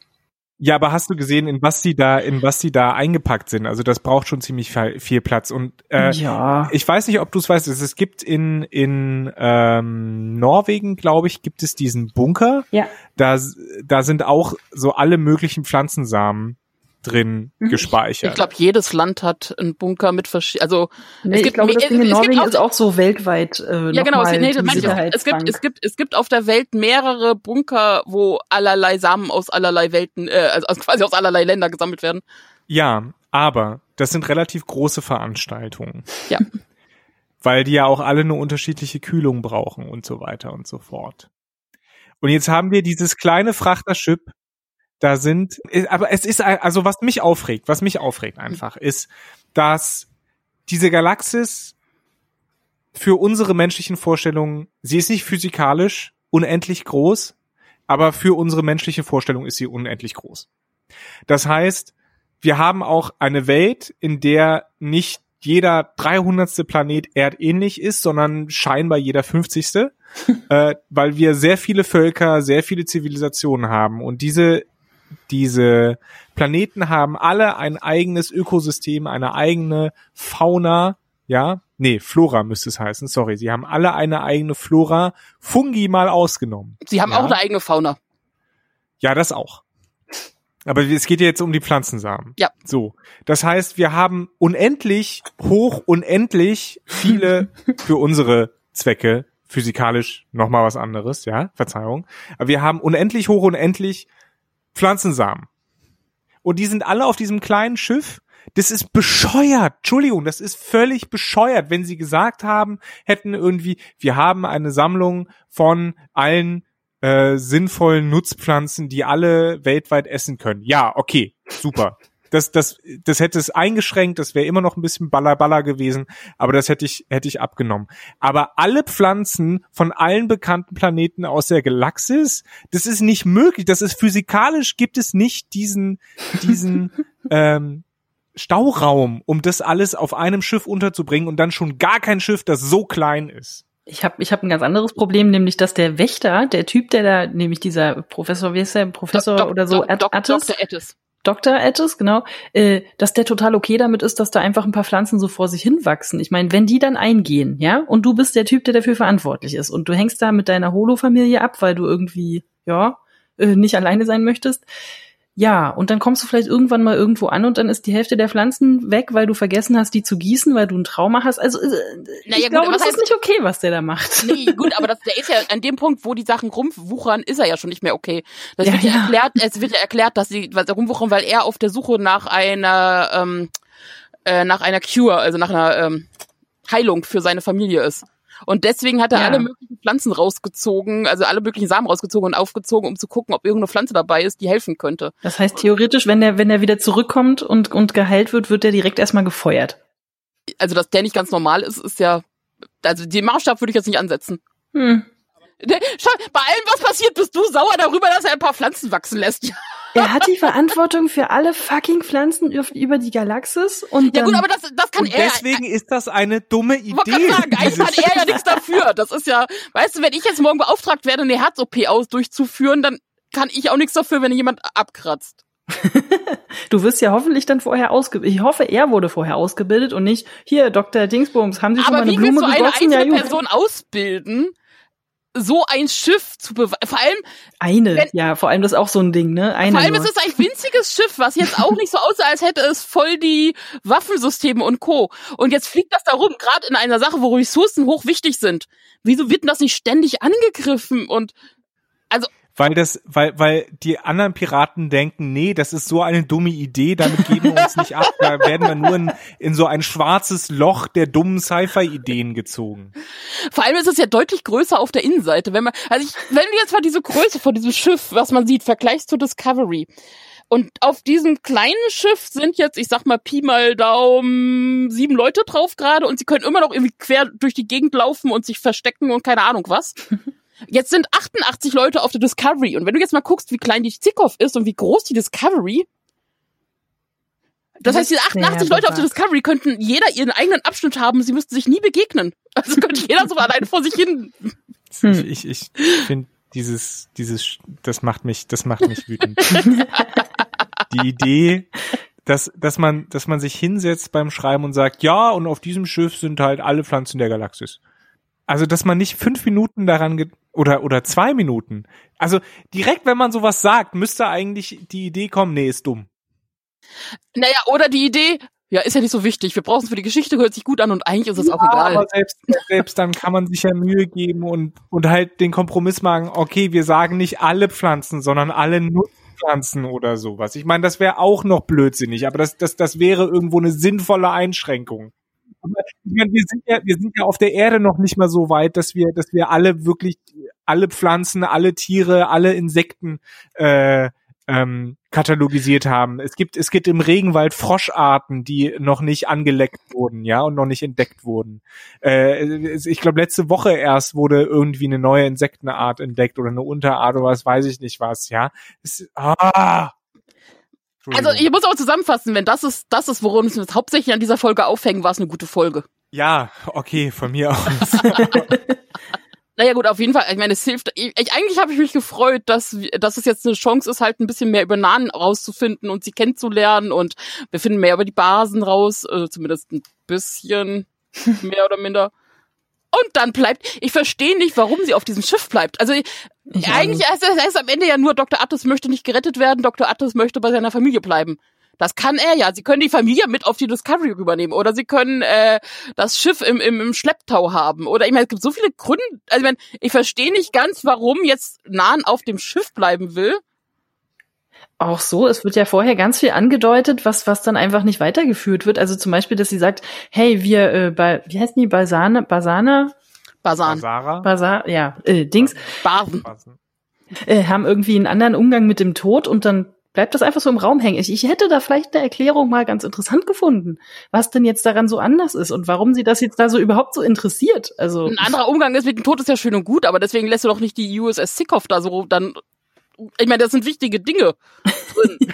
Ja, aber hast du gesehen, in was die da, in was die da eingepackt sind? Also das braucht schon ziemlich viel Platz. Und äh, ja. ich weiß nicht, ob du es weißt. Es gibt in in ähm, Norwegen, glaube ich, gibt es diesen Bunker. Ja. Da da sind auch so alle möglichen Pflanzensamen drin mhm. gespeichert. Ich glaube, jedes Land hat einen Bunker mit verschiedenen. Also nee, es gibt, ich glaube, das Ding in Norwegen auch, ist auch so weltweit. Äh, ja, genau. Nee, das es gibt es gibt es gibt auf der Welt mehrere Bunker, wo allerlei Samen aus allerlei Welten, äh, also quasi aus allerlei Länder gesammelt werden. Ja, aber das sind relativ große Veranstaltungen. Ja. Weil die ja auch alle eine unterschiedliche Kühlung brauchen und so weiter und so fort. Und jetzt haben wir dieses kleine Frachterschiff da sind, aber es ist, also was mich aufregt, was mich aufregt einfach, ist, dass diese Galaxis für unsere menschlichen Vorstellungen, sie ist nicht physikalisch unendlich groß, aber für unsere menschliche Vorstellung ist sie unendlich groß. Das heißt, wir haben auch eine Welt, in der nicht jeder 300. Planet erdähnlich ist, sondern scheinbar jeder 50. äh, weil wir sehr viele Völker, sehr viele Zivilisationen haben. Und diese diese Planeten haben alle ein eigenes Ökosystem, eine eigene Fauna, ja, nee, Flora müsste es heißen, sorry, sie haben alle eine eigene Flora, Fungi mal ausgenommen. Sie haben ja? auch eine eigene Fauna. Ja, das auch. Aber es geht ja jetzt um die Pflanzensamen. Ja. So. Das heißt, wir haben unendlich hoch, unendlich viele für unsere Zwecke, physikalisch nochmal was anderes, ja, Verzeihung. Aber wir haben unendlich hoch, unendlich Pflanzensamen. Und die sind alle auf diesem kleinen Schiff. Das ist bescheuert. Entschuldigung, das ist völlig bescheuert, wenn sie gesagt haben, hätten irgendwie, wir haben eine Sammlung von allen äh, sinnvollen Nutzpflanzen, die alle weltweit essen können. Ja, okay, super das, das, das hätte es eingeschränkt, das wäre immer noch ein bisschen baller gewesen, aber das hätte ich, hätte ich abgenommen. Aber alle Pflanzen von allen bekannten Planeten aus der Galaxis, das ist nicht möglich. Das ist physikalisch gibt es nicht diesen, diesen, ähm, Stauraum, um das alles auf einem Schiff unterzubringen und dann schon gar kein Schiff, das so klein ist. Ich habe ich hab ein ganz anderes Problem, nämlich dass der Wächter, der Typ, der da, nämlich dieser Professor, wie ist der, Professor Dok, oder so, Dok, Dok, Attes, Dr. Attes. Dr. Edges, genau, äh, dass der total okay damit ist, dass da einfach ein paar Pflanzen so vor sich hinwachsen. Ich meine, wenn die dann eingehen, ja, und du bist der Typ, der dafür verantwortlich ist und du hängst da mit deiner Holo-Familie ab, weil du irgendwie, ja, äh, nicht alleine sein möchtest, ja, und dann kommst du vielleicht irgendwann mal irgendwo an und dann ist die Hälfte der Pflanzen weg, weil du vergessen hast, die zu gießen, weil du ein Trauma hast. Also äh, naja, ich gut, glaube, das heißt, ist nicht okay, was der da macht. Nee, gut, aber das, der ist ja an dem Punkt, wo die Sachen rumwuchern, ist er ja schon nicht mehr okay. Das ja, wird ja, ja, erklärt, es wird ja erklärt, dass sie was rumwuchern, weil er auf der Suche nach einer ähm, äh, nach einer Cure, also nach einer ähm, Heilung für seine Familie ist. Und deswegen hat er ja. alle möglichen Pflanzen rausgezogen, also alle möglichen Samen rausgezogen und aufgezogen, um zu gucken, ob irgendeine Pflanze dabei ist, die helfen könnte. Das heißt, theoretisch, wenn er, wenn er wieder zurückkommt und, und geheilt wird, wird er direkt erstmal gefeuert. Also, dass der nicht ganz normal ist, ist ja, also den Maßstab würde ich jetzt nicht ansetzen. Hm. Schau, bei allem, was passiert, bist du sauer darüber, dass er ein paar Pflanzen wachsen lässt. Er hat die Verantwortung für alle fucking Pflanzen über die Galaxis und Ja gut, aber das, das kann und er. Deswegen ist das eine dumme Idee. Ich sagen, eigentlich kann er ja nichts dafür. Das ist ja, weißt du, wenn ich jetzt morgen beauftragt werde, eine Herz-OP aus durchzuführen, dann kann ich auch nichts dafür, wenn jemand abkratzt. du wirst ja hoffentlich dann vorher ausgebildet. Ich hoffe, er wurde vorher ausgebildet und nicht, hier, Dr. Dingsbums, haben Sie schon aber mal eine Blume gegossen? Aber wie willst du eine einzelne ja, Person ausbilden, so ein Schiff zu beweisen. Vor allem eine, wenn, ja, vor allem das ist auch so ein Ding, ne? Eine vor allem nur. ist es ein winziges Schiff, was jetzt auch nicht so aussah, als hätte es voll die Waffensysteme und Co. Und jetzt fliegt das da rum, gerade in einer Sache, wo Ressourcen hochwichtig sind. Wieso wird denn das nicht ständig angegriffen? Und also weil das, weil, weil die anderen Piraten denken, nee, das ist so eine dumme Idee, damit geben wir uns nicht ab, da werden wir nur in, in so ein schwarzes Loch der dummen Sci-Fi-Ideen gezogen. Vor allem ist es ja deutlich größer auf der Innenseite, wenn man, also ich, wenn du jetzt mal diese Größe von diesem Schiff, was man sieht, vergleichst zu Discovery, Und auf diesem kleinen Schiff sind jetzt, ich sag mal, Pi mal Daumen, sieben Leute drauf gerade und sie können immer noch irgendwie quer durch die Gegend laufen und sich verstecken und keine Ahnung was. Jetzt sind 88 Leute auf der Discovery und wenn du jetzt mal guckst, wie klein die Zikoff ist und wie groß die Discovery, das heißt, diese 88 Leute auf der Discovery könnten jeder ihren eigenen Abschnitt haben, sie müssten sich nie begegnen. Also könnte jeder so allein vor sich hin. Hm. Ich, ich finde dieses, dieses, das macht mich, das macht mich wütend. Die Idee, dass, dass man, dass man sich hinsetzt beim Schreiben und sagt, ja, und auf diesem Schiff sind halt alle Pflanzen der Galaxis. Also, dass man nicht fünf Minuten daran oder oder zwei Minuten. Also direkt, wenn man sowas sagt, müsste eigentlich die Idee kommen, nee, ist dumm. Naja, oder die Idee, ja, ist ja nicht so wichtig. Wir brauchen es für die Geschichte, hört sich gut an und eigentlich ist es ja, auch egal. Aber selbst, selbst dann kann man sich ja Mühe geben und, und halt den Kompromiss machen, okay, wir sagen nicht alle Pflanzen, sondern alle Nutzpflanzen oder sowas. Ich meine, das wäre auch noch blödsinnig, aber das, das, das wäre irgendwo eine sinnvolle Einschränkung. Ich meine, wir sind ja, wir sind ja auf der Erde noch nicht mal so weit, dass wir, dass wir alle wirklich alle Pflanzen, alle Tiere, alle Insekten äh, ähm, katalogisiert haben. Es gibt, es gibt im Regenwald Froscharten, die noch nicht angeleckt wurden, ja, und noch nicht entdeckt wurden. Äh, ich glaube, letzte Woche erst wurde irgendwie eine neue Insektenart entdeckt oder eine Unterart oder was weiß ich nicht was, ja. Es, ah, also ich muss auch zusammenfassen, wenn das ist, das ist, worum wir uns hauptsächlich an dieser Folge aufhängen, war es eine gute Folge. Ja, okay, von mir aus. Naja gut, auf jeden Fall. Ich meine, es hilft. Ich, eigentlich habe ich mich gefreut, dass, dass es jetzt eine Chance ist, halt ein bisschen mehr über Nahen rauszufinden und sie kennenzulernen. Und wir finden mehr über die Basen raus, äh, zumindest ein bisschen mehr oder minder. Und dann bleibt, ich verstehe nicht, warum sie auf diesem Schiff bleibt. Also ich eigentlich heißt es heißt am Ende ja nur, Dr. Atlas möchte nicht gerettet werden, Dr. Atlas möchte bei seiner Familie bleiben. Das kann er ja. Sie können die Familie mit auf die Discovery übernehmen oder sie können äh, das Schiff im, im, im Schlepptau haben. Oder ich meine, es gibt so viele Gründe. Also ich, meine, ich verstehe nicht ganz, warum jetzt Nahen auf dem Schiff bleiben will. Auch so, es wird ja vorher ganz viel angedeutet, was, was dann einfach nicht weitergeführt wird. Also zum Beispiel, dass sie sagt, hey, wir äh, bei, wie heißt die, Basana, Basana? Basan. Basara? Basar, ja, äh, Dings. Basen. Äh, haben irgendwie einen anderen Umgang mit dem Tod und dann bleibt das einfach so im Raum hängen. Ich, ich hätte da vielleicht eine Erklärung mal ganz interessant gefunden, was denn jetzt daran so anders ist und warum sie das jetzt da so überhaupt so interessiert. Also ein anderer Umgang ist mit dem Tod ist ja schön und gut, aber deswegen lässt du doch nicht die USS Sickoff da so dann. Ich meine, das sind wichtige Dinge drin.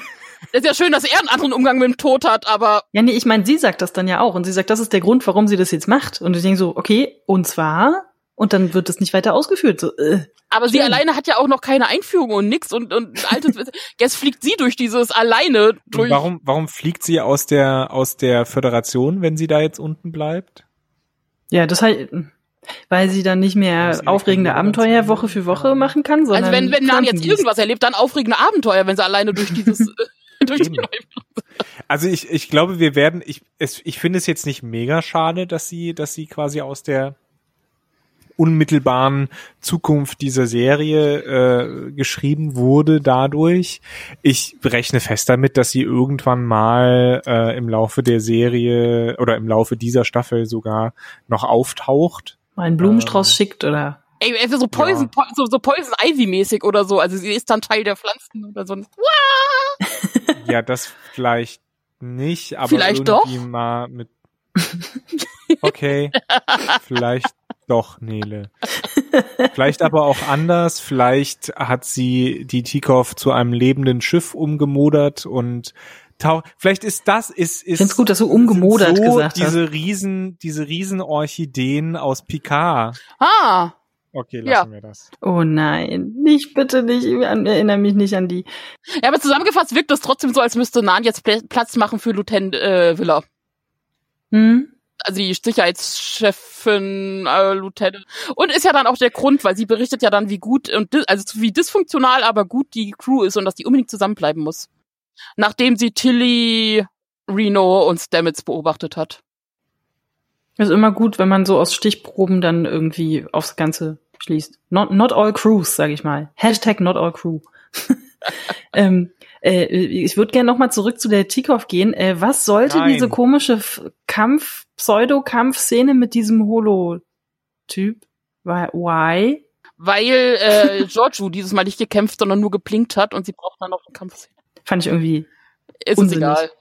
ist ja schön, dass er einen anderen Umgang mit dem Tod hat, aber. Ja, nee, ich meine, sie sagt das dann ja auch. Und sie sagt, das ist der Grund, warum sie das jetzt macht. Und ich denke so, okay, und zwar und dann wird es nicht weiter ausgeführt. So, äh, aber sie alleine hat ja auch noch keine Einführung und nix und, und altes, jetzt fliegt sie durch dieses alleine durch. Und warum, warum fliegt sie aus der, aus der Föderation, wenn sie da jetzt unten bleibt? Ja, das halt, weil sie dann nicht mehr aufregende Abenteuer Woche für Woche machen kann, sondern. Also wenn, wenn Nan jetzt irgendwas erlebt, dann aufregende Abenteuer, wenn sie alleine durch dieses, durch die Also ich, ich glaube, wir werden, ich, es, ich finde es jetzt nicht mega schade, dass sie, dass sie quasi aus der unmittelbaren Zukunft dieser Serie äh, geschrieben wurde dadurch. Ich rechne fest damit, dass sie irgendwann mal äh, im Laufe der Serie oder im Laufe dieser Staffel sogar noch auftaucht. Mal einen Blumenstrauß ähm, schickt oder Ey, so Poison, ja. so, so Poison Ivy mäßig oder so. Also sie ist dann Teil der Pflanzen oder so. ja, das vielleicht nicht, aber vielleicht irgendwie doch. mal mit Okay, vielleicht doch, Nele. Vielleicht aber auch anders. Vielleicht hat sie die Tikov zu einem lebenden Schiff umgemodert und vielleicht ist das ist ist Ich find's gut, dass du umgemodert so gesagt diese hast. riesen diese riesen Orchideen aus Picard. Ah. Okay, lassen ja. wir das. Oh nein, nicht bitte nicht, ich erinnere mich nicht an die. Ja, aber zusammengefasst wirkt es trotzdem so, als müsste Nan jetzt Platz machen für Lieutenant äh, Villa. Hm? also die Sicherheitschefin, äh, Lieutenant. Und ist ja dann auch der Grund, weil sie berichtet ja dann, wie gut und also wie dysfunktional, aber gut die Crew ist und dass die unbedingt zusammenbleiben muss. Nachdem sie Tilly, Reno und Stamets beobachtet hat. Ist immer gut, wenn man so aus Stichproben dann irgendwie aufs Ganze schließt. Not, not all crews, sag ich mal. Hashtag not all crew. ähm, äh, ich würde gerne noch mal zurück zu der Tikov gehen. Äh, was sollte Nein. diese komische Kampf, Pseudo-Kampfszene mit diesem Holo-Typ? Why? Weil äh, Giorgio dieses Mal nicht gekämpft, sondern nur geplinkt hat und sie braucht dann noch eine Kampfszene. Fand ich irgendwie ist unsinnig. es egal.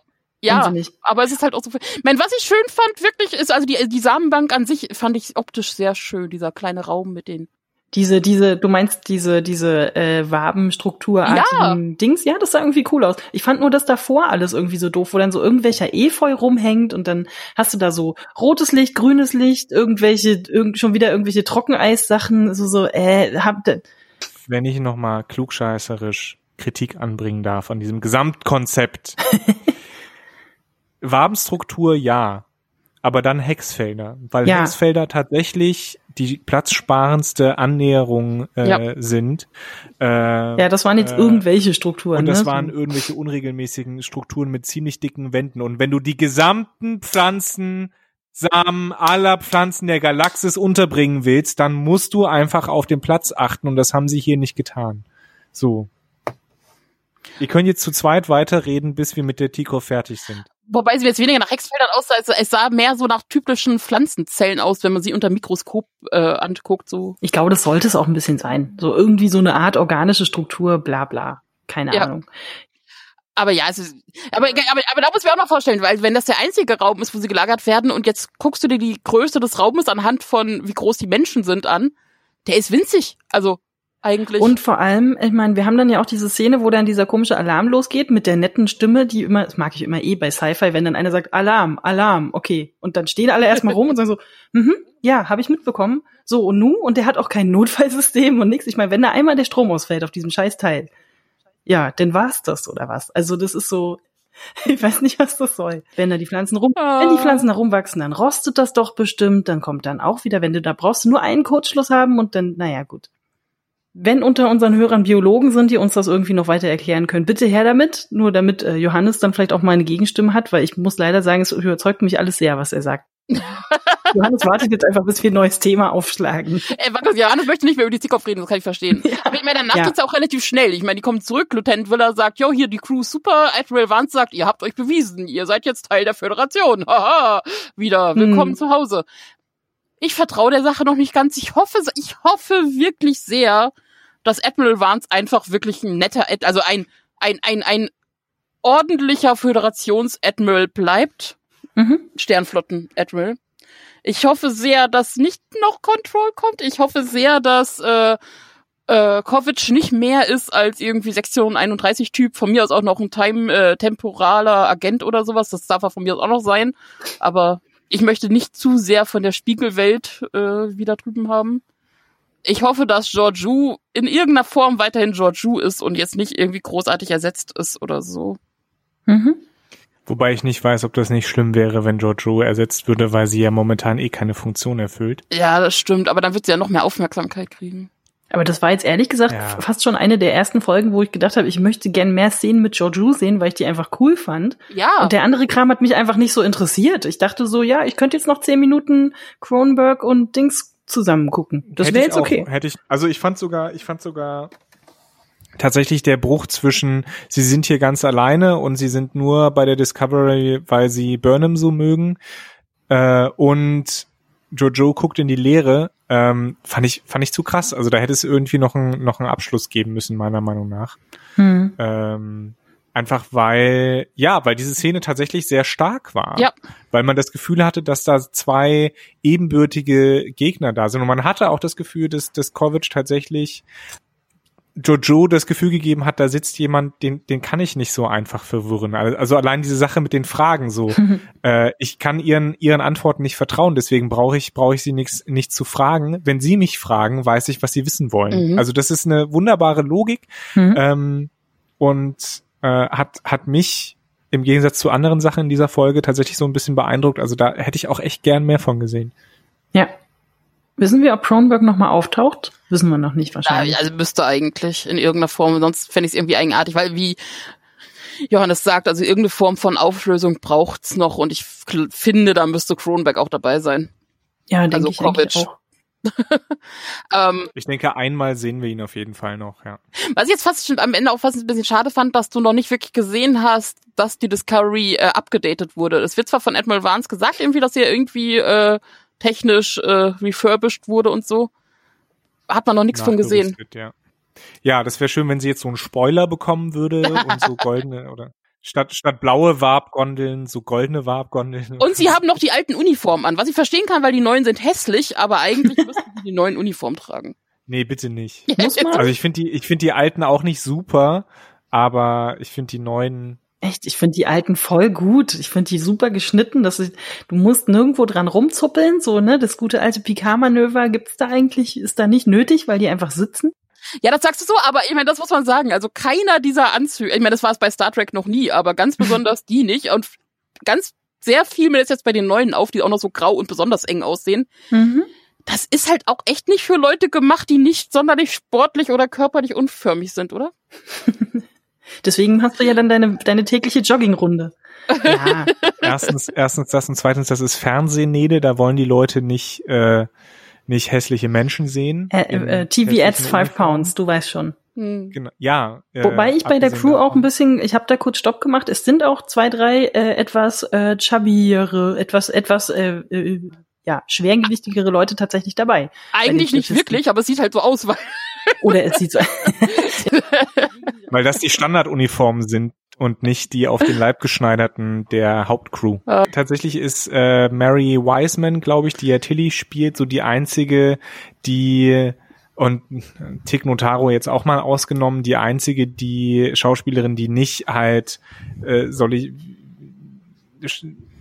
Ja, Unsinnig. aber es ist halt auch so. Ich meine, was ich schön fand, wirklich, ist also die, die Samenbank an sich fand ich optisch sehr schön, dieser kleine Raum mit den. Diese, diese, du meinst diese, diese äh, Wabenstrukturartigen Dings? Ja, das sah irgendwie cool aus. Ich fand nur das davor alles irgendwie so doof, wo dann so irgendwelcher Efeu rumhängt und dann hast du da so rotes Licht, grünes Licht, irgendwelche, irgend, schon wieder irgendwelche Trockeneissachen, so, so, äh, hab, Wenn ich nochmal klugscheißerisch Kritik anbringen darf an diesem Gesamtkonzept. Wabenstruktur ja, aber dann Hexfelder, weil Ja. Hexfelder tatsächlich die platzsparendste Annäherung äh, Ja. sind. Äh, ja, das waren jetzt äh, irgendwelche Strukturen. und das ne? waren irgendwelche unregelmäßigen Strukturen mit ziemlich dicken Wänden. Und wenn du die gesamten Pflanzen, Samen aller Pflanzen der Galaxis unterbringen willst, dann musst du einfach auf den Platz achten. Und das haben sie hier nicht getan. So. Wir können jetzt zu zweit weiterreden, bis wir mit der Tico fertig sind. Wobei sie jetzt weniger nach Hexfeldern aussah, also es sah mehr so nach typischen Pflanzenzellen aus, wenn man sie unter Mikroskop äh, anguckt. So. Ich glaube, das sollte es auch ein bisschen sein. So irgendwie so eine Art organische Struktur, bla bla. Keine Ja. Ahnung. Aber ja, es ist, aber, aber, aber da muss ich mir auch noch vorstellen, weil wenn das der einzige Raum ist, wo sie gelagert werden und jetzt guckst du dir die Größe des Raumes anhand von wie groß die Menschen sind an, der ist winzig. Also eigentlich. Und vor allem, ich meine, wir haben dann ja auch diese Szene, wo dann dieser komische Alarm losgeht mit der netten Stimme, die immer, das mag ich immer eh bei Sci-Fi, wenn dann einer sagt, Alarm, Alarm, okay. Und dann stehen alle erstmal rum und sagen so, mhm, ja, habe ich mitbekommen. So, und nu? Und der hat auch kein Notfallsystem und nix. Ich meine, wenn da einmal der Strom ausfällt auf diesem scheiß Teil, ja, dann war's das, oder was? Also das ist so, ich weiß nicht, was das soll. Wenn da die Pflanzen rum, Ah. wenn die Pflanzen da rumwachsen, dann rostet das doch bestimmt, dann kommt dann auch wieder, wenn du da brauchst nur einen Kurzschluss haben und dann, naja, gut. Wenn unter unseren Hörern Biologen sind, die uns das irgendwie noch weiter erklären können, bitte her damit. Nur damit äh, Johannes dann vielleicht auch mal eine Gegenstimme hat, weil ich muss leider sagen, es überzeugt mich alles sehr, was er sagt. Johannes wartet jetzt einfach, bis wir ein neues Thema aufschlagen. Ey, warte, Johannes möchte nicht mehr über die Zickoff reden, das kann ich verstehen. Aber ich meine, danach Ja. geht's ja auch relativ schnell. Ich meine, die kommen zurück, Lieutenant Willer sagt, jo, hier, die Crew super, Admiral Vance sagt, ihr habt euch bewiesen, ihr seid jetzt Teil der Föderation. Haha, wieder, willkommen Hm. zu Hause. Ich vertraue der Sache noch nicht ganz. Ich hoffe, ich hoffe wirklich sehr, dass Admiral Vance einfach wirklich ein netter, Ad- also ein, ein, ein, ein ordentlicher Föderations-Admiral bleibt. Mhm. Sternflotten-Admiral. Ich hoffe sehr, dass nicht noch Control kommt. Ich hoffe sehr, dass äh, äh, Kovic nicht mehr ist als irgendwie Sektion 31 Typ. Von mir aus auch noch ein time äh, temporaler Agent oder sowas. Das darf er von mir aus auch noch sein. Aber ich möchte nicht zu sehr von der Spiegelwelt äh, wieder drüben haben. Ich hoffe, dass Georgiou in irgendeiner Form weiterhin Georgiou ist und jetzt nicht irgendwie großartig ersetzt ist oder so. Mhm. Wobei ich nicht weiß, ob das nicht schlimm wäre, wenn Giorgio ersetzt würde, weil sie ja momentan eh keine Funktion erfüllt. Ja, das stimmt, aber dann wird sie ja noch mehr Aufmerksamkeit kriegen. Aber das war jetzt ehrlich gesagt Ja. fast schon eine der ersten Folgen, wo ich gedacht habe, ich möchte gern mehr Szenen mit Georgiou sehen, weil ich die einfach cool fand. Ja. Und der andere Kram hat mich einfach nicht so interessiert. Ich dachte so, ja, ich könnte jetzt noch zehn Minuten Cronenberg und Dings zusammen gucken. Das wäre jetzt auch- okay. Hätte ich, also ich fand sogar, ich fand sogar tatsächlich der Bruch zwischen, sie sind hier ganz alleine und sie sind nur bei der Discovery, weil sie Burnham so mögen, äh, und Jojo guckt in die Leere, ähm, fand ich, fand ich zu krass. Also da hätte es irgendwie noch einen, noch einen Abschluss geben müssen, meiner Meinung nach. Hm. Ähm, einfach weil, ja, weil diese Szene tatsächlich sehr stark war. Ja. Weil man das Gefühl hatte, dass da zwei ebenbürtige Gegner da sind. Und man hatte auch das Gefühl, dass, dass Kovic tatsächlich Jojo das Gefühl gegeben hat, da sitzt jemand, den, den kann ich nicht so einfach verwirren. Also also allein diese Sache mit den Fragen so. äh, ich kann ihren, ihren Antworten nicht vertrauen, deswegen brauche ich, brauche ich sie nichts nicht zu fragen. Wenn sie mich fragen, weiß ich, was sie wissen wollen. Mhm. Also das ist eine wunderbare Logik. Hm. Ähm, und äh, hat, hat mich im Gegensatz zu anderen Sachen in dieser Folge tatsächlich so ein bisschen beeindruckt. Also da hätte ich auch echt gern mehr von gesehen. Ja. Wissen wir, ob Cronenberg nochmal auftaucht? Wissen wir noch nicht Ja, wahrscheinlich. also müsste eigentlich in irgendeiner Form, sonst fände ich es irgendwie eigenartig, weil wie Johannes sagt, also irgendeine Form von Auflösung braucht's noch und ich finde, da müsste Kronberg auch dabei sein. ja, denke also ich Kovic. auch. Ähm, Ich denke, einmal sehen wir ihn auf jeden Fall noch, ja. was ich jetzt fast schon am Ende auch fast ein bisschen schade fand, dass du noch nicht wirklich gesehen hast, dass die Discovery äh, abgedatet wurde. Es wird zwar von Admiral Vance gesagt, irgendwie, dass sie irgendwie äh, technisch äh, refurbished wurde und so. Hat man noch nichts von gesehen. Ja. Ja, das wäre schön, wenn sie jetzt so einen Spoiler bekommen würde und so goldene oder statt statt blaue Warbgondeln so goldene Warbgondeln. Und sie haben noch die alten Uniformen an, was ich verstehen kann, weil die neuen sind hässlich, aber eigentlich müssten sie die neuen Uniformen tragen. Nee, bitte nicht. Muss man? Also ich finde die ich finde die alten auch nicht super, aber ich finde die neuen Echt, ich finde die alten voll gut. Ich finde die super geschnitten. Das ist, du musst nirgendwo dran rumzuppeln, so, ne? Das gute alte Picard-Manöver gibt's da eigentlich, ist da nicht nötig, weil die einfach sitzen. Ja, das sagst du so, aber ich meine, das muss man sagen. Also keiner dieser Anzüge, ich meine, das war es bei Star Trek noch nie, aber ganz besonders die nicht. Und ganz sehr viel mir das jetzt bei den neuen auf, die auch noch so grau und besonders eng aussehen. Mhm. Das ist halt auch echt nicht für Leute gemacht, die nicht sonderlich sportlich oder körperlich unförmig sind, oder? Deswegen hast du ja dann deine, deine tägliche Joggingrunde. Ja, erstens erstens das und zweitens das ist Fernsehnede, da wollen die Leute nicht äh, nicht hässliche Menschen sehen. äh, in äh, TV adds five pounds, du weißt schon. Hm. Genau, ja. äh, Wobei ich bei der Crew auch ein bisschen, ich habe da kurz Stopp gemacht. Es sind auch zwei, drei äh, etwas äh, chubbyere, etwas, etwas äh, äh, ja schwergewichtigere Leute tatsächlich dabei. Eigentlich nicht wirklich, aber es sieht halt so aus, weil Oder es sieht so. Weil das die Standarduniformen sind und nicht die auf den Leib geschneiderten der Hauptcrew. Ja. Tatsächlich ist äh, Mary Wiseman, glaube ich, die ja Tilly spielt, so die einzige, die und Tick Notaro jetzt auch mal ausgenommen, die einzige, die Schauspielerin, die nicht halt, äh, soll ich,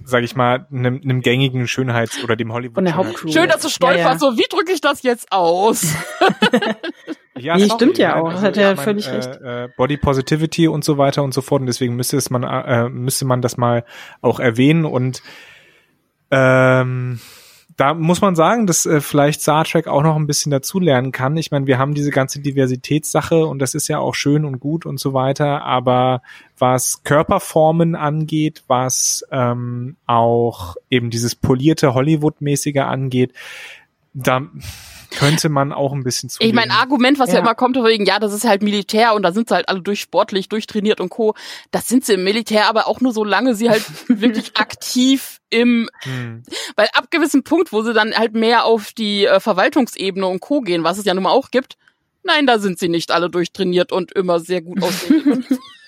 sag ich mal, einem, einem gängigen Schönheits- oder dem Hollywood Von der Hauptcrew. schön, dass du stolperst, Ja, ja. so wie drücke ich das jetzt aus? Ja, Nee, sorry, stimmt ja auch, also hat er mein, völlig äh, recht. Äh, Body Positivity und so weiter und so fort und deswegen müsste es man äh, müsste man das mal auch erwähnen und ähm, da muss man sagen, dass äh, vielleicht Star Trek auch noch ein bisschen dazulernen kann. Ich meine, wir haben diese ganze Diversitätssache und das ist ja auch schön und gut und so weiter, aber was Körperformen angeht, was ähm, auch eben dieses polierte Hollywood-mäßige angeht, da könnte man auch ein bisschen zu. Ich mein Argument, was ja. Ja. immer kommt, wegen, ja, das ist halt Militär und da sind sie halt alle durchsportlich, durchtrainiert und Co. Das sind sie im Militär, aber auch nur solange sie halt wirklich aktiv im, Hm. weil ab gewissem Punkt, wo sie dann halt mehr auf die äh, Verwaltungsebene und Co. gehen, was es ja nun mal auch gibt, nein, da sind sie nicht alle durchtrainiert und immer sehr gut aussehen.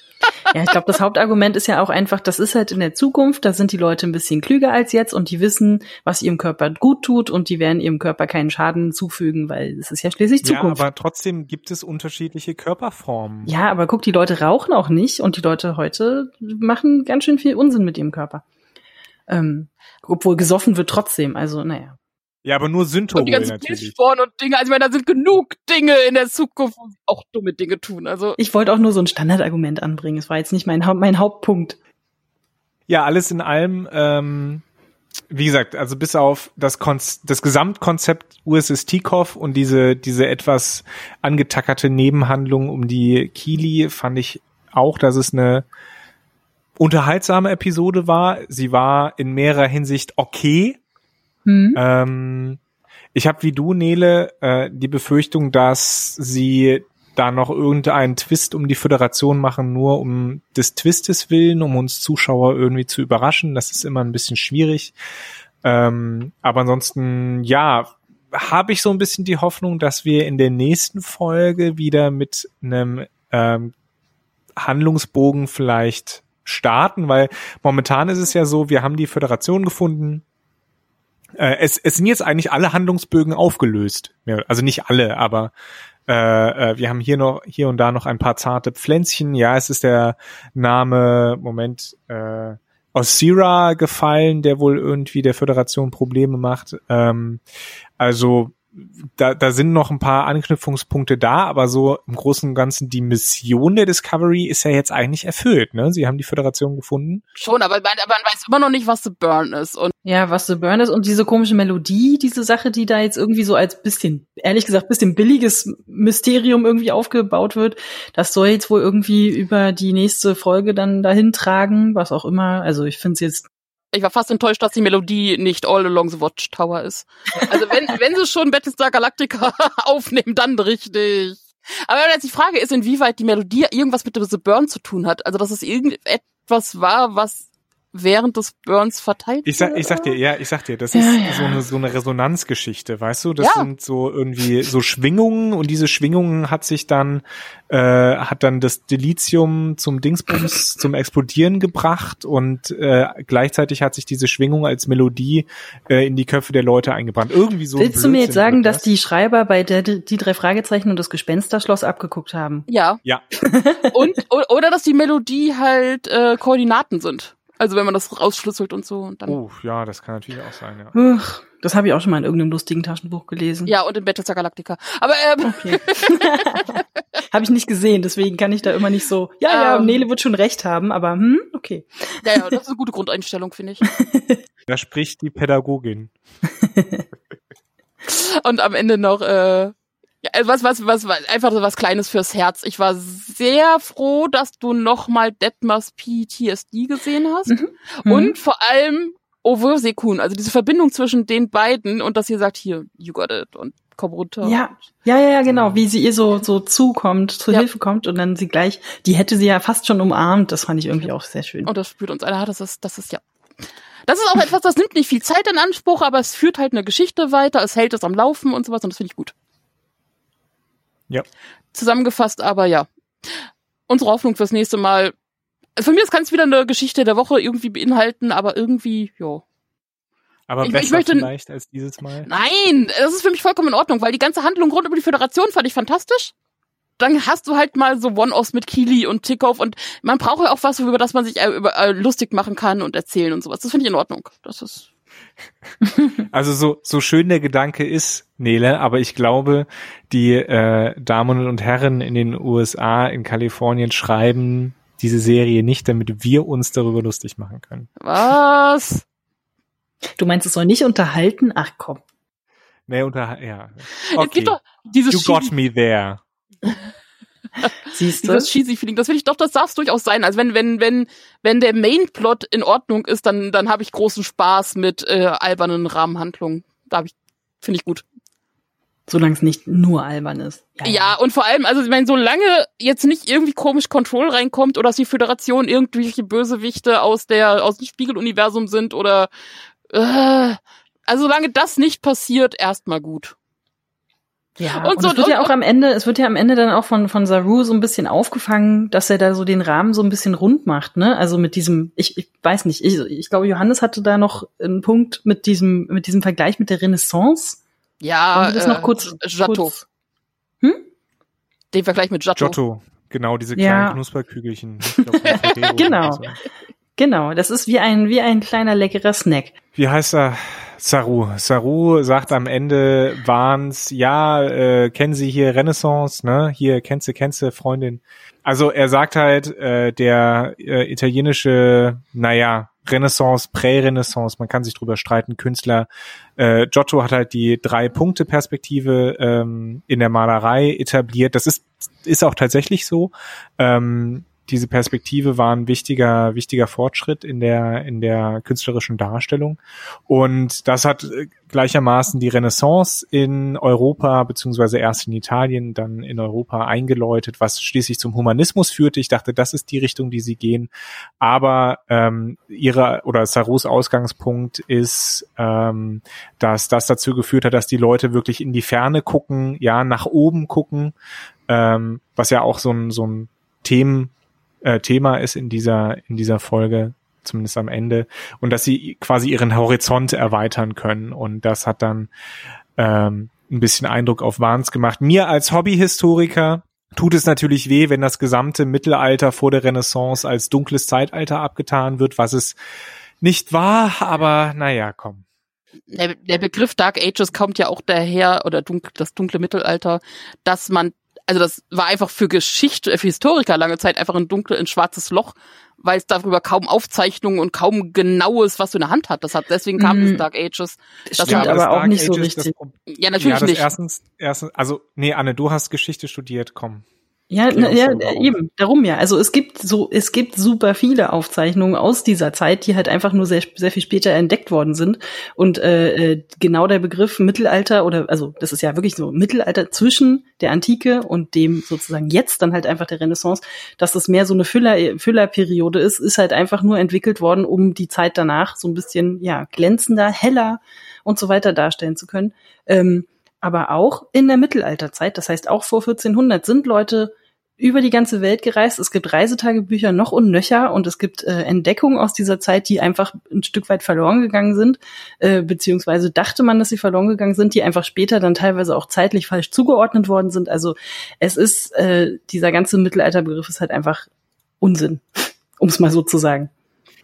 Ja, ich glaube, das Hauptargument ist ja auch einfach, das ist halt in der Zukunft, da sind die Leute ein bisschen klüger als jetzt und die wissen, was ihrem Körper gut tut und die werden ihrem Körper keinen Schaden zufügen, weil es ist ja schließlich Ja, Zukunft. aber trotzdem gibt es unterschiedliche Körperformen. Ja, aber guck, die Leute rauchen auch nicht und die Leute heute machen ganz schön viel Unsinn mit ihrem Körper. Ähm, obwohl gesoffen wird trotzdem, also naja. Ja, aber nur und die ganzen natürlich. Pilzsporn und Dinge, also ich meine, da sind genug Dinge in der Zukunft, wo sie auch dumme Dinge tun, also. Ich wollte auch nur so ein Standardargument anbringen. Es war jetzt nicht mein, Haupt, mein Hauptpunkt. Ja, alles in allem, ähm, wie gesagt, also bis auf das, Konz das Gesamtkonzept USS Tikov und diese, diese etwas angetackerte Nebenhandlung um die Kili fand ich auch, dass es eine unterhaltsame Episode war. Sie war in mehrerer Hinsicht okay. Hm? Ähm, ich habe wie du, Nele, äh, die Befürchtung, dass sie da noch irgendeinen Twist um die Föderation machen, nur um des Twistes willen, um uns Zuschauer irgendwie zu überraschen. Das ist immer ein bisschen schwierig. Ähm, aber ansonsten, ja, habe ich so ein bisschen die Hoffnung, dass wir in der nächsten Folge wieder mit einem ähm, Handlungsbogen vielleicht starten, weil momentan ist es ja so, wir haben die Föderation gefunden, äh, es, es sind jetzt eigentlich alle Handlungsbögen aufgelöst. Also nicht alle, aber äh, äh, wir haben hier noch hier und da noch ein paar zarte Pflänzchen. Ja, es ist der Name, Moment, äh, Osira gefallen, der wohl irgendwie der Föderation Probleme macht. Ähm, also da, da sind noch ein paar Anknüpfungspunkte da, aber so im Großen und Ganzen die Mission der Discovery ist ja jetzt eigentlich erfüllt. Ne? Sie haben die Föderation gefunden. Schon, aber man, aber man weiß immer noch nicht, was The Burn ist. Und Ja, was The Burn ist und diese komische Melodie, diese Sache, die da jetzt irgendwie so als bisschen, ehrlich gesagt, bisschen billiges Mysterium irgendwie aufgebaut wird, das soll jetzt wohl irgendwie über die nächste Folge dann dahin tragen, was auch immer. Also ich finde es jetzt ich war fast enttäuscht, dass die Melodie nicht All Along the Watchtower ist. Also wenn, wenn sie schon Battlestar Galactica aufnehmen, dann richtig. Aber jetzt die Frage ist, inwieweit die Melodie irgendwas mit The Burn zu tun hat. Also dass es irgendetwas war, was während des Burns verteilt Ich sag, ich sag dir, ja, ich sag dir, das ist Ja, ja. so eine so eine Resonanzgeschichte, weißt du? Das Ja. sind so irgendwie so Schwingungen und diese Schwingungen hat sich dann äh, hat dann das Dilithium zum Dingsbums zum Explodieren gebracht und äh, gleichzeitig hat sich diese Schwingung als Melodie äh, in die Köpfe der Leute eingebrannt. Irgendwie so. Willst du mir jetzt sagen, wird dass die Schreiber bei der, die drei Fragezeichen und das Gespensterschloss abgeguckt haben? Ja. Ja, Und oder dass die Melodie halt äh, Koordinaten sind. Also wenn man das rausschlüsselt und so und dann. oh, ja, das kann natürlich auch sein, ja. Uch, das habe ich auch schon mal in irgendeinem lustigen Taschenbuch gelesen. Ja, und in Battlestar Galactica. Aber ähm, Okay. habe ich nicht gesehen, deswegen kann ich da immer nicht so, ja, ja, Ähm. Nele wird schon recht haben, aber hm, okay. ja, ja, das ist eine gute Grundeinstellung, finde ich. Da spricht die Pädagogin. Und am Ende noch äh, ja, also was, was, was, was, einfach so was Kleines fürs Herz. Ich war sehr froh, dass du nochmal Detmers PTSD gesehen hast. Mhm. Und vor allem Ovosekun, also diese Verbindung zwischen den beiden und dass ihr sagt, hier, you got it und komm runter. Ja, ja, ja, ja, genau, wie sie ihr so, so zukommt, zur Ja. Hilfe kommt und dann sie gleich, die hätte sie ja fast schon umarmt, das fand ich irgendwie auch sehr schön. Und das spürt uns einer. Das ist, das ist ja. Das ist auch etwas, das nimmt nicht viel Zeit in Anspruch, aber es führt halt eine Geschichte weiter, es hält es am Laufen und sowas und das finde ich gut. Ja. Zusammengefasst aber ja. Unsere Hoffnung fürs nächste Mal. Von mir aus kann es wieder eine Geschichte der Woche irgendwie beinhalten, aber irgendwie, ja. Aber Ich- ich besser möchte- vielleicht als dieses Mal. Nein, das ist für mich vollkommen in Ordnung, weil die ganze Handlung rund um die Föderation fand ich fantastisch. Dann hast du halt mal so One-Offs mit Keely und Tickhoff und man braucht ja auch was, über das man sich äh, über, äh, lustig machen kann und erzählen und sowas. Das finde ich in Ordnung. Das ist Also so, so schön der Gedanke ist, Nele, aber ich glaube, die äh, Damen und Herren in den USA, in Kalifornien schreiben diese Serie nicht, damit wir uns darüber lustig machen können. was? Du meinst, es soll nicht unterhalten? Ach komm. Nee, unter, ja. Es Okay. gibt doch dieses You got me there. Siehst du? dieses cheesy Feeling. Das finde ich doch, das darf es durchaus sein. Also wenn wenn wenn wenn der Mainplot in Ordnung ist, dann dann habe ich großen Spaß mit äh, albernen Rahmenhandlungen. Da habe ich finde ich gut. Solange es nicht nur albern ist. Ja, und vor allem, also ich meine, solange jetzt nicht irgendwie komisch Control reinkommt oder dass die Föderation irgendwelche Bösewichte aus der aus dem Spiegeluniversum sind oder äh, also solange das nicht passiert, erstmal gut. Ja, Und und, so- es wird ja und- auch am Ende, es wird ja am Ende dann auch von, von Saru so ein bisschen aufgefangen, dass er da so den Rahmen so ein bisschen rund macht, ne? Also mit diesem, ich, ich weiß nicht, ich, ich glaube, Johannes hatte da noch einen Punkt mit diesem, mit diesem Vergleich mit der Renaissance. Ja, das noch kurz, Giotto. kurz hm? Den Vergleich mit Giotto. Giotto, genau, diese Ja. kleinen Knusperkügelchen. Ich glaub, Genau. so. Genau, das ist wie ein, wie ein kleiner leckerer Snack. Wie heißt er? Saru. Saru sagt am Ende, waren's, ja, äh, kennen Sie hier Renaissance, ne? Hier, kennst du, kennst du, Freundin. Also er sagt halt, äh, der äh, italienische, naja, Renaissance, Prä-Renaissance, man kann sich drüber streiten, Künstler. Äh, Giotto hat halt die Drei-Punkte-Perspektive ähm, in der Malerei etabliert. Das ist, ist auch tatsächlich so. Ähm, diese Perspektive war ein wichtiger, wichtiger Fortschritt in der, in der künstlerischen Darstellung. Und das hat äh, gleichermaßen die Renaissance in Europa, beziehungsweise erst in Italien, dann in Europa eingeläutet, was schließlich zum Humanismus führte. Ich dachte, das ist die Richtung, die sie gehen. Aber ähm, ihre oder Sarus Ausgangspunkt ist, ähm, dass das dazu geführt hat, dass die Leute wirklich in die Ferne gucken, ja, nach oben gucken, ähm, was ja auch so ein, so ein Themen, äh, Thema ist in dieser, in dieser Folge, zumindest am Ende, und dass sie quasi ihren Horizont erweitern können. Und das hat dann ähm, ein bisschen Eindruck auf Wahns gemacht. Mir als Hobbyhistoriker tut es natürlich weh, wenn das gesamte Mittelalter vor der Renaissance als dunkles Zeitalter abgetan wird, was es nicht war, aber naja, komm. Der, der Begriff Dark Ages kommt ja auch daher, oder dunkel, das dunkle Mittelalter, dass man, also das war einfach für Geschichte, für Historiker lange Zeit einfach ein dunkel, ein schwarzes Loch, weil es darüber kaum Aufzeichnungen und kaum genaues, was du in der Hand hat. Das hat, deswegen kam Mhm. dieses Dark Ages. Das Stimmt sind aber das auch Dark nicht so Ages, das richtig. Pro- Ja, natürlich ja, das nicht. Erstens, erstens, also, nee, Anne, du hast Geschichte studiert, komm. Ja, na, ja, eben, darum ja. Also es gibt so, es gibt super viele Aufzeichnungen aus dieser Zeit, die halt einfach nur sehr, sehr viel später entdeckt worden sind. Und äh, äh, genau der Begriff Mittelalter oder also das ist ja wirklich so Mittelalter zwischen der Antike und dem sozusagen jetzt dann halt einfach der Renaissance, dass das mehr so eine Füller, Füllerperiode ist, ist halt einfach nur entwickelt worden, um die Zeit danach so ein bisschen ja glänzender, heller und so weiter darstellen zu können. Ähm, aber auch in der Mittelalterzeit, das heißt auch vor 1400 sind Leute über die ganze Welt gereist. Es gibt Reisetagebücher noch und nöcher und es gibt äh, Entdeckungen aus dieser Zeit, die einfach ein Stück weit verloren gegangen sind, äh, beziehungsweise dachte man, dass sie verloren gegangen sind, die einfach später dann teilweise auch zeitlich falsch zugeordnet worden sind. Also es ist, äh, dieser ganze Mittelalterbegriff ist halt einfach Unsinn, um es mal so zu sagen.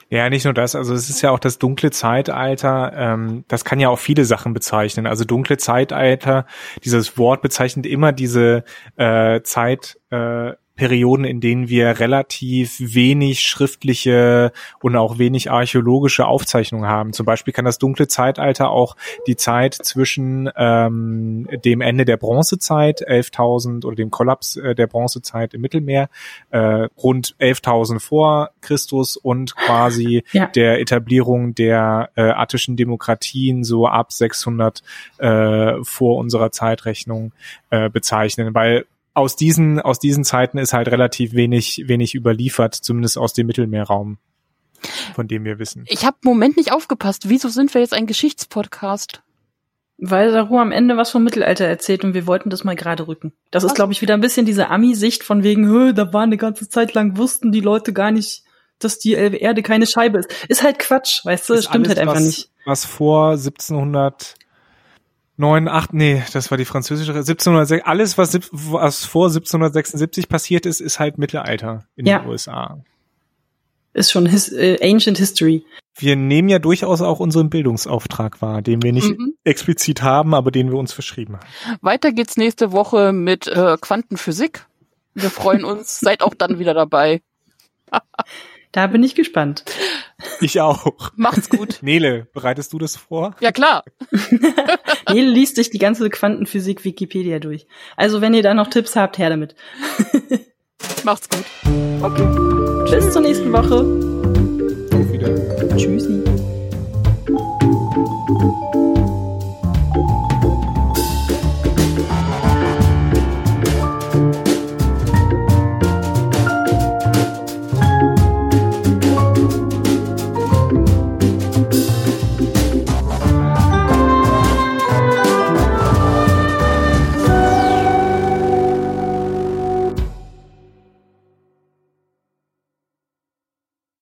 Ja, nicht nur das, also es ist ja auch das dunkle Zeitalter, ähm, das kann ja auch viele Sachen bezeichnen. Also dunkle Zeitalter, dieses Wort bezeichnet immer diese äh, Zeit, äh, Perioden, in denen wir relativ wenig schriftliche und auch wenig archäologische Aufzeichnungen haben. Zum Beispiel kann das dunkle Zeitalter auch die Zeit zwischen ähm, dem Ende der Bronzezeit, 11.000 oder dem Kollaps äh, der Bronzezeit im Mittelmeer, äh, rund 11.000 vor Christus und quasi ja. der Etablierung der äh, attischen Demokratien so ab 600 äh, vor unserer Zeitrechnung äh, bezeichnen, weil aus diesen, aus diesen Zeiten ist halt relativ wenig, wenig überliefert, zumindest aus dem Mittelmeerraum, von dem wir wissen. Ich habe Moment nicht aufgepasst. Wieso sind wir jetzt ein Geschichtspodcast? Weil Saru am Ende was vom Mittelalter erzählt und wir wollten das mal gerade rücken. Das was? ist, glaube ich, wieder ein bisschen diese Ami-Sicht von wegen, da war eine ganze Zeit lang, wussten die Leute gar nicht, dass die Erde keine Scheibe ist. Ist halt Quatsch, weißt du, ist stimmt alles, halt einfach was, nicht. Was vor 1700 9, 8, nee, das war die französische, 1706, alles, was, was vor 1776 passiert ist, ist halt Mittelalter in ja. den USA. Ist schon his, äh, Ancient History. Wir nehmen ja durchaus auch unseren Bildungsauftrag wahr, den wir nicht mhm. explizit haben, aber den wir uns verschrieben haben. Weiter geht's nächste Woche mit äh, Quantenphysik. Wir freuen uns, seid auch dann wieder dabei. Da bin ich gespannt. Ich auch. Macht's gut. Nele, bereitest du das vor? Ja, klar. Nele liest sich die ganze Quantenphysik Wikipedia durch. Also, wenn ihr da noch Tipps habt, her damit. Macht's gut. Okay. Bis zur nächsten Woche. Auf wieder. Tschüssi.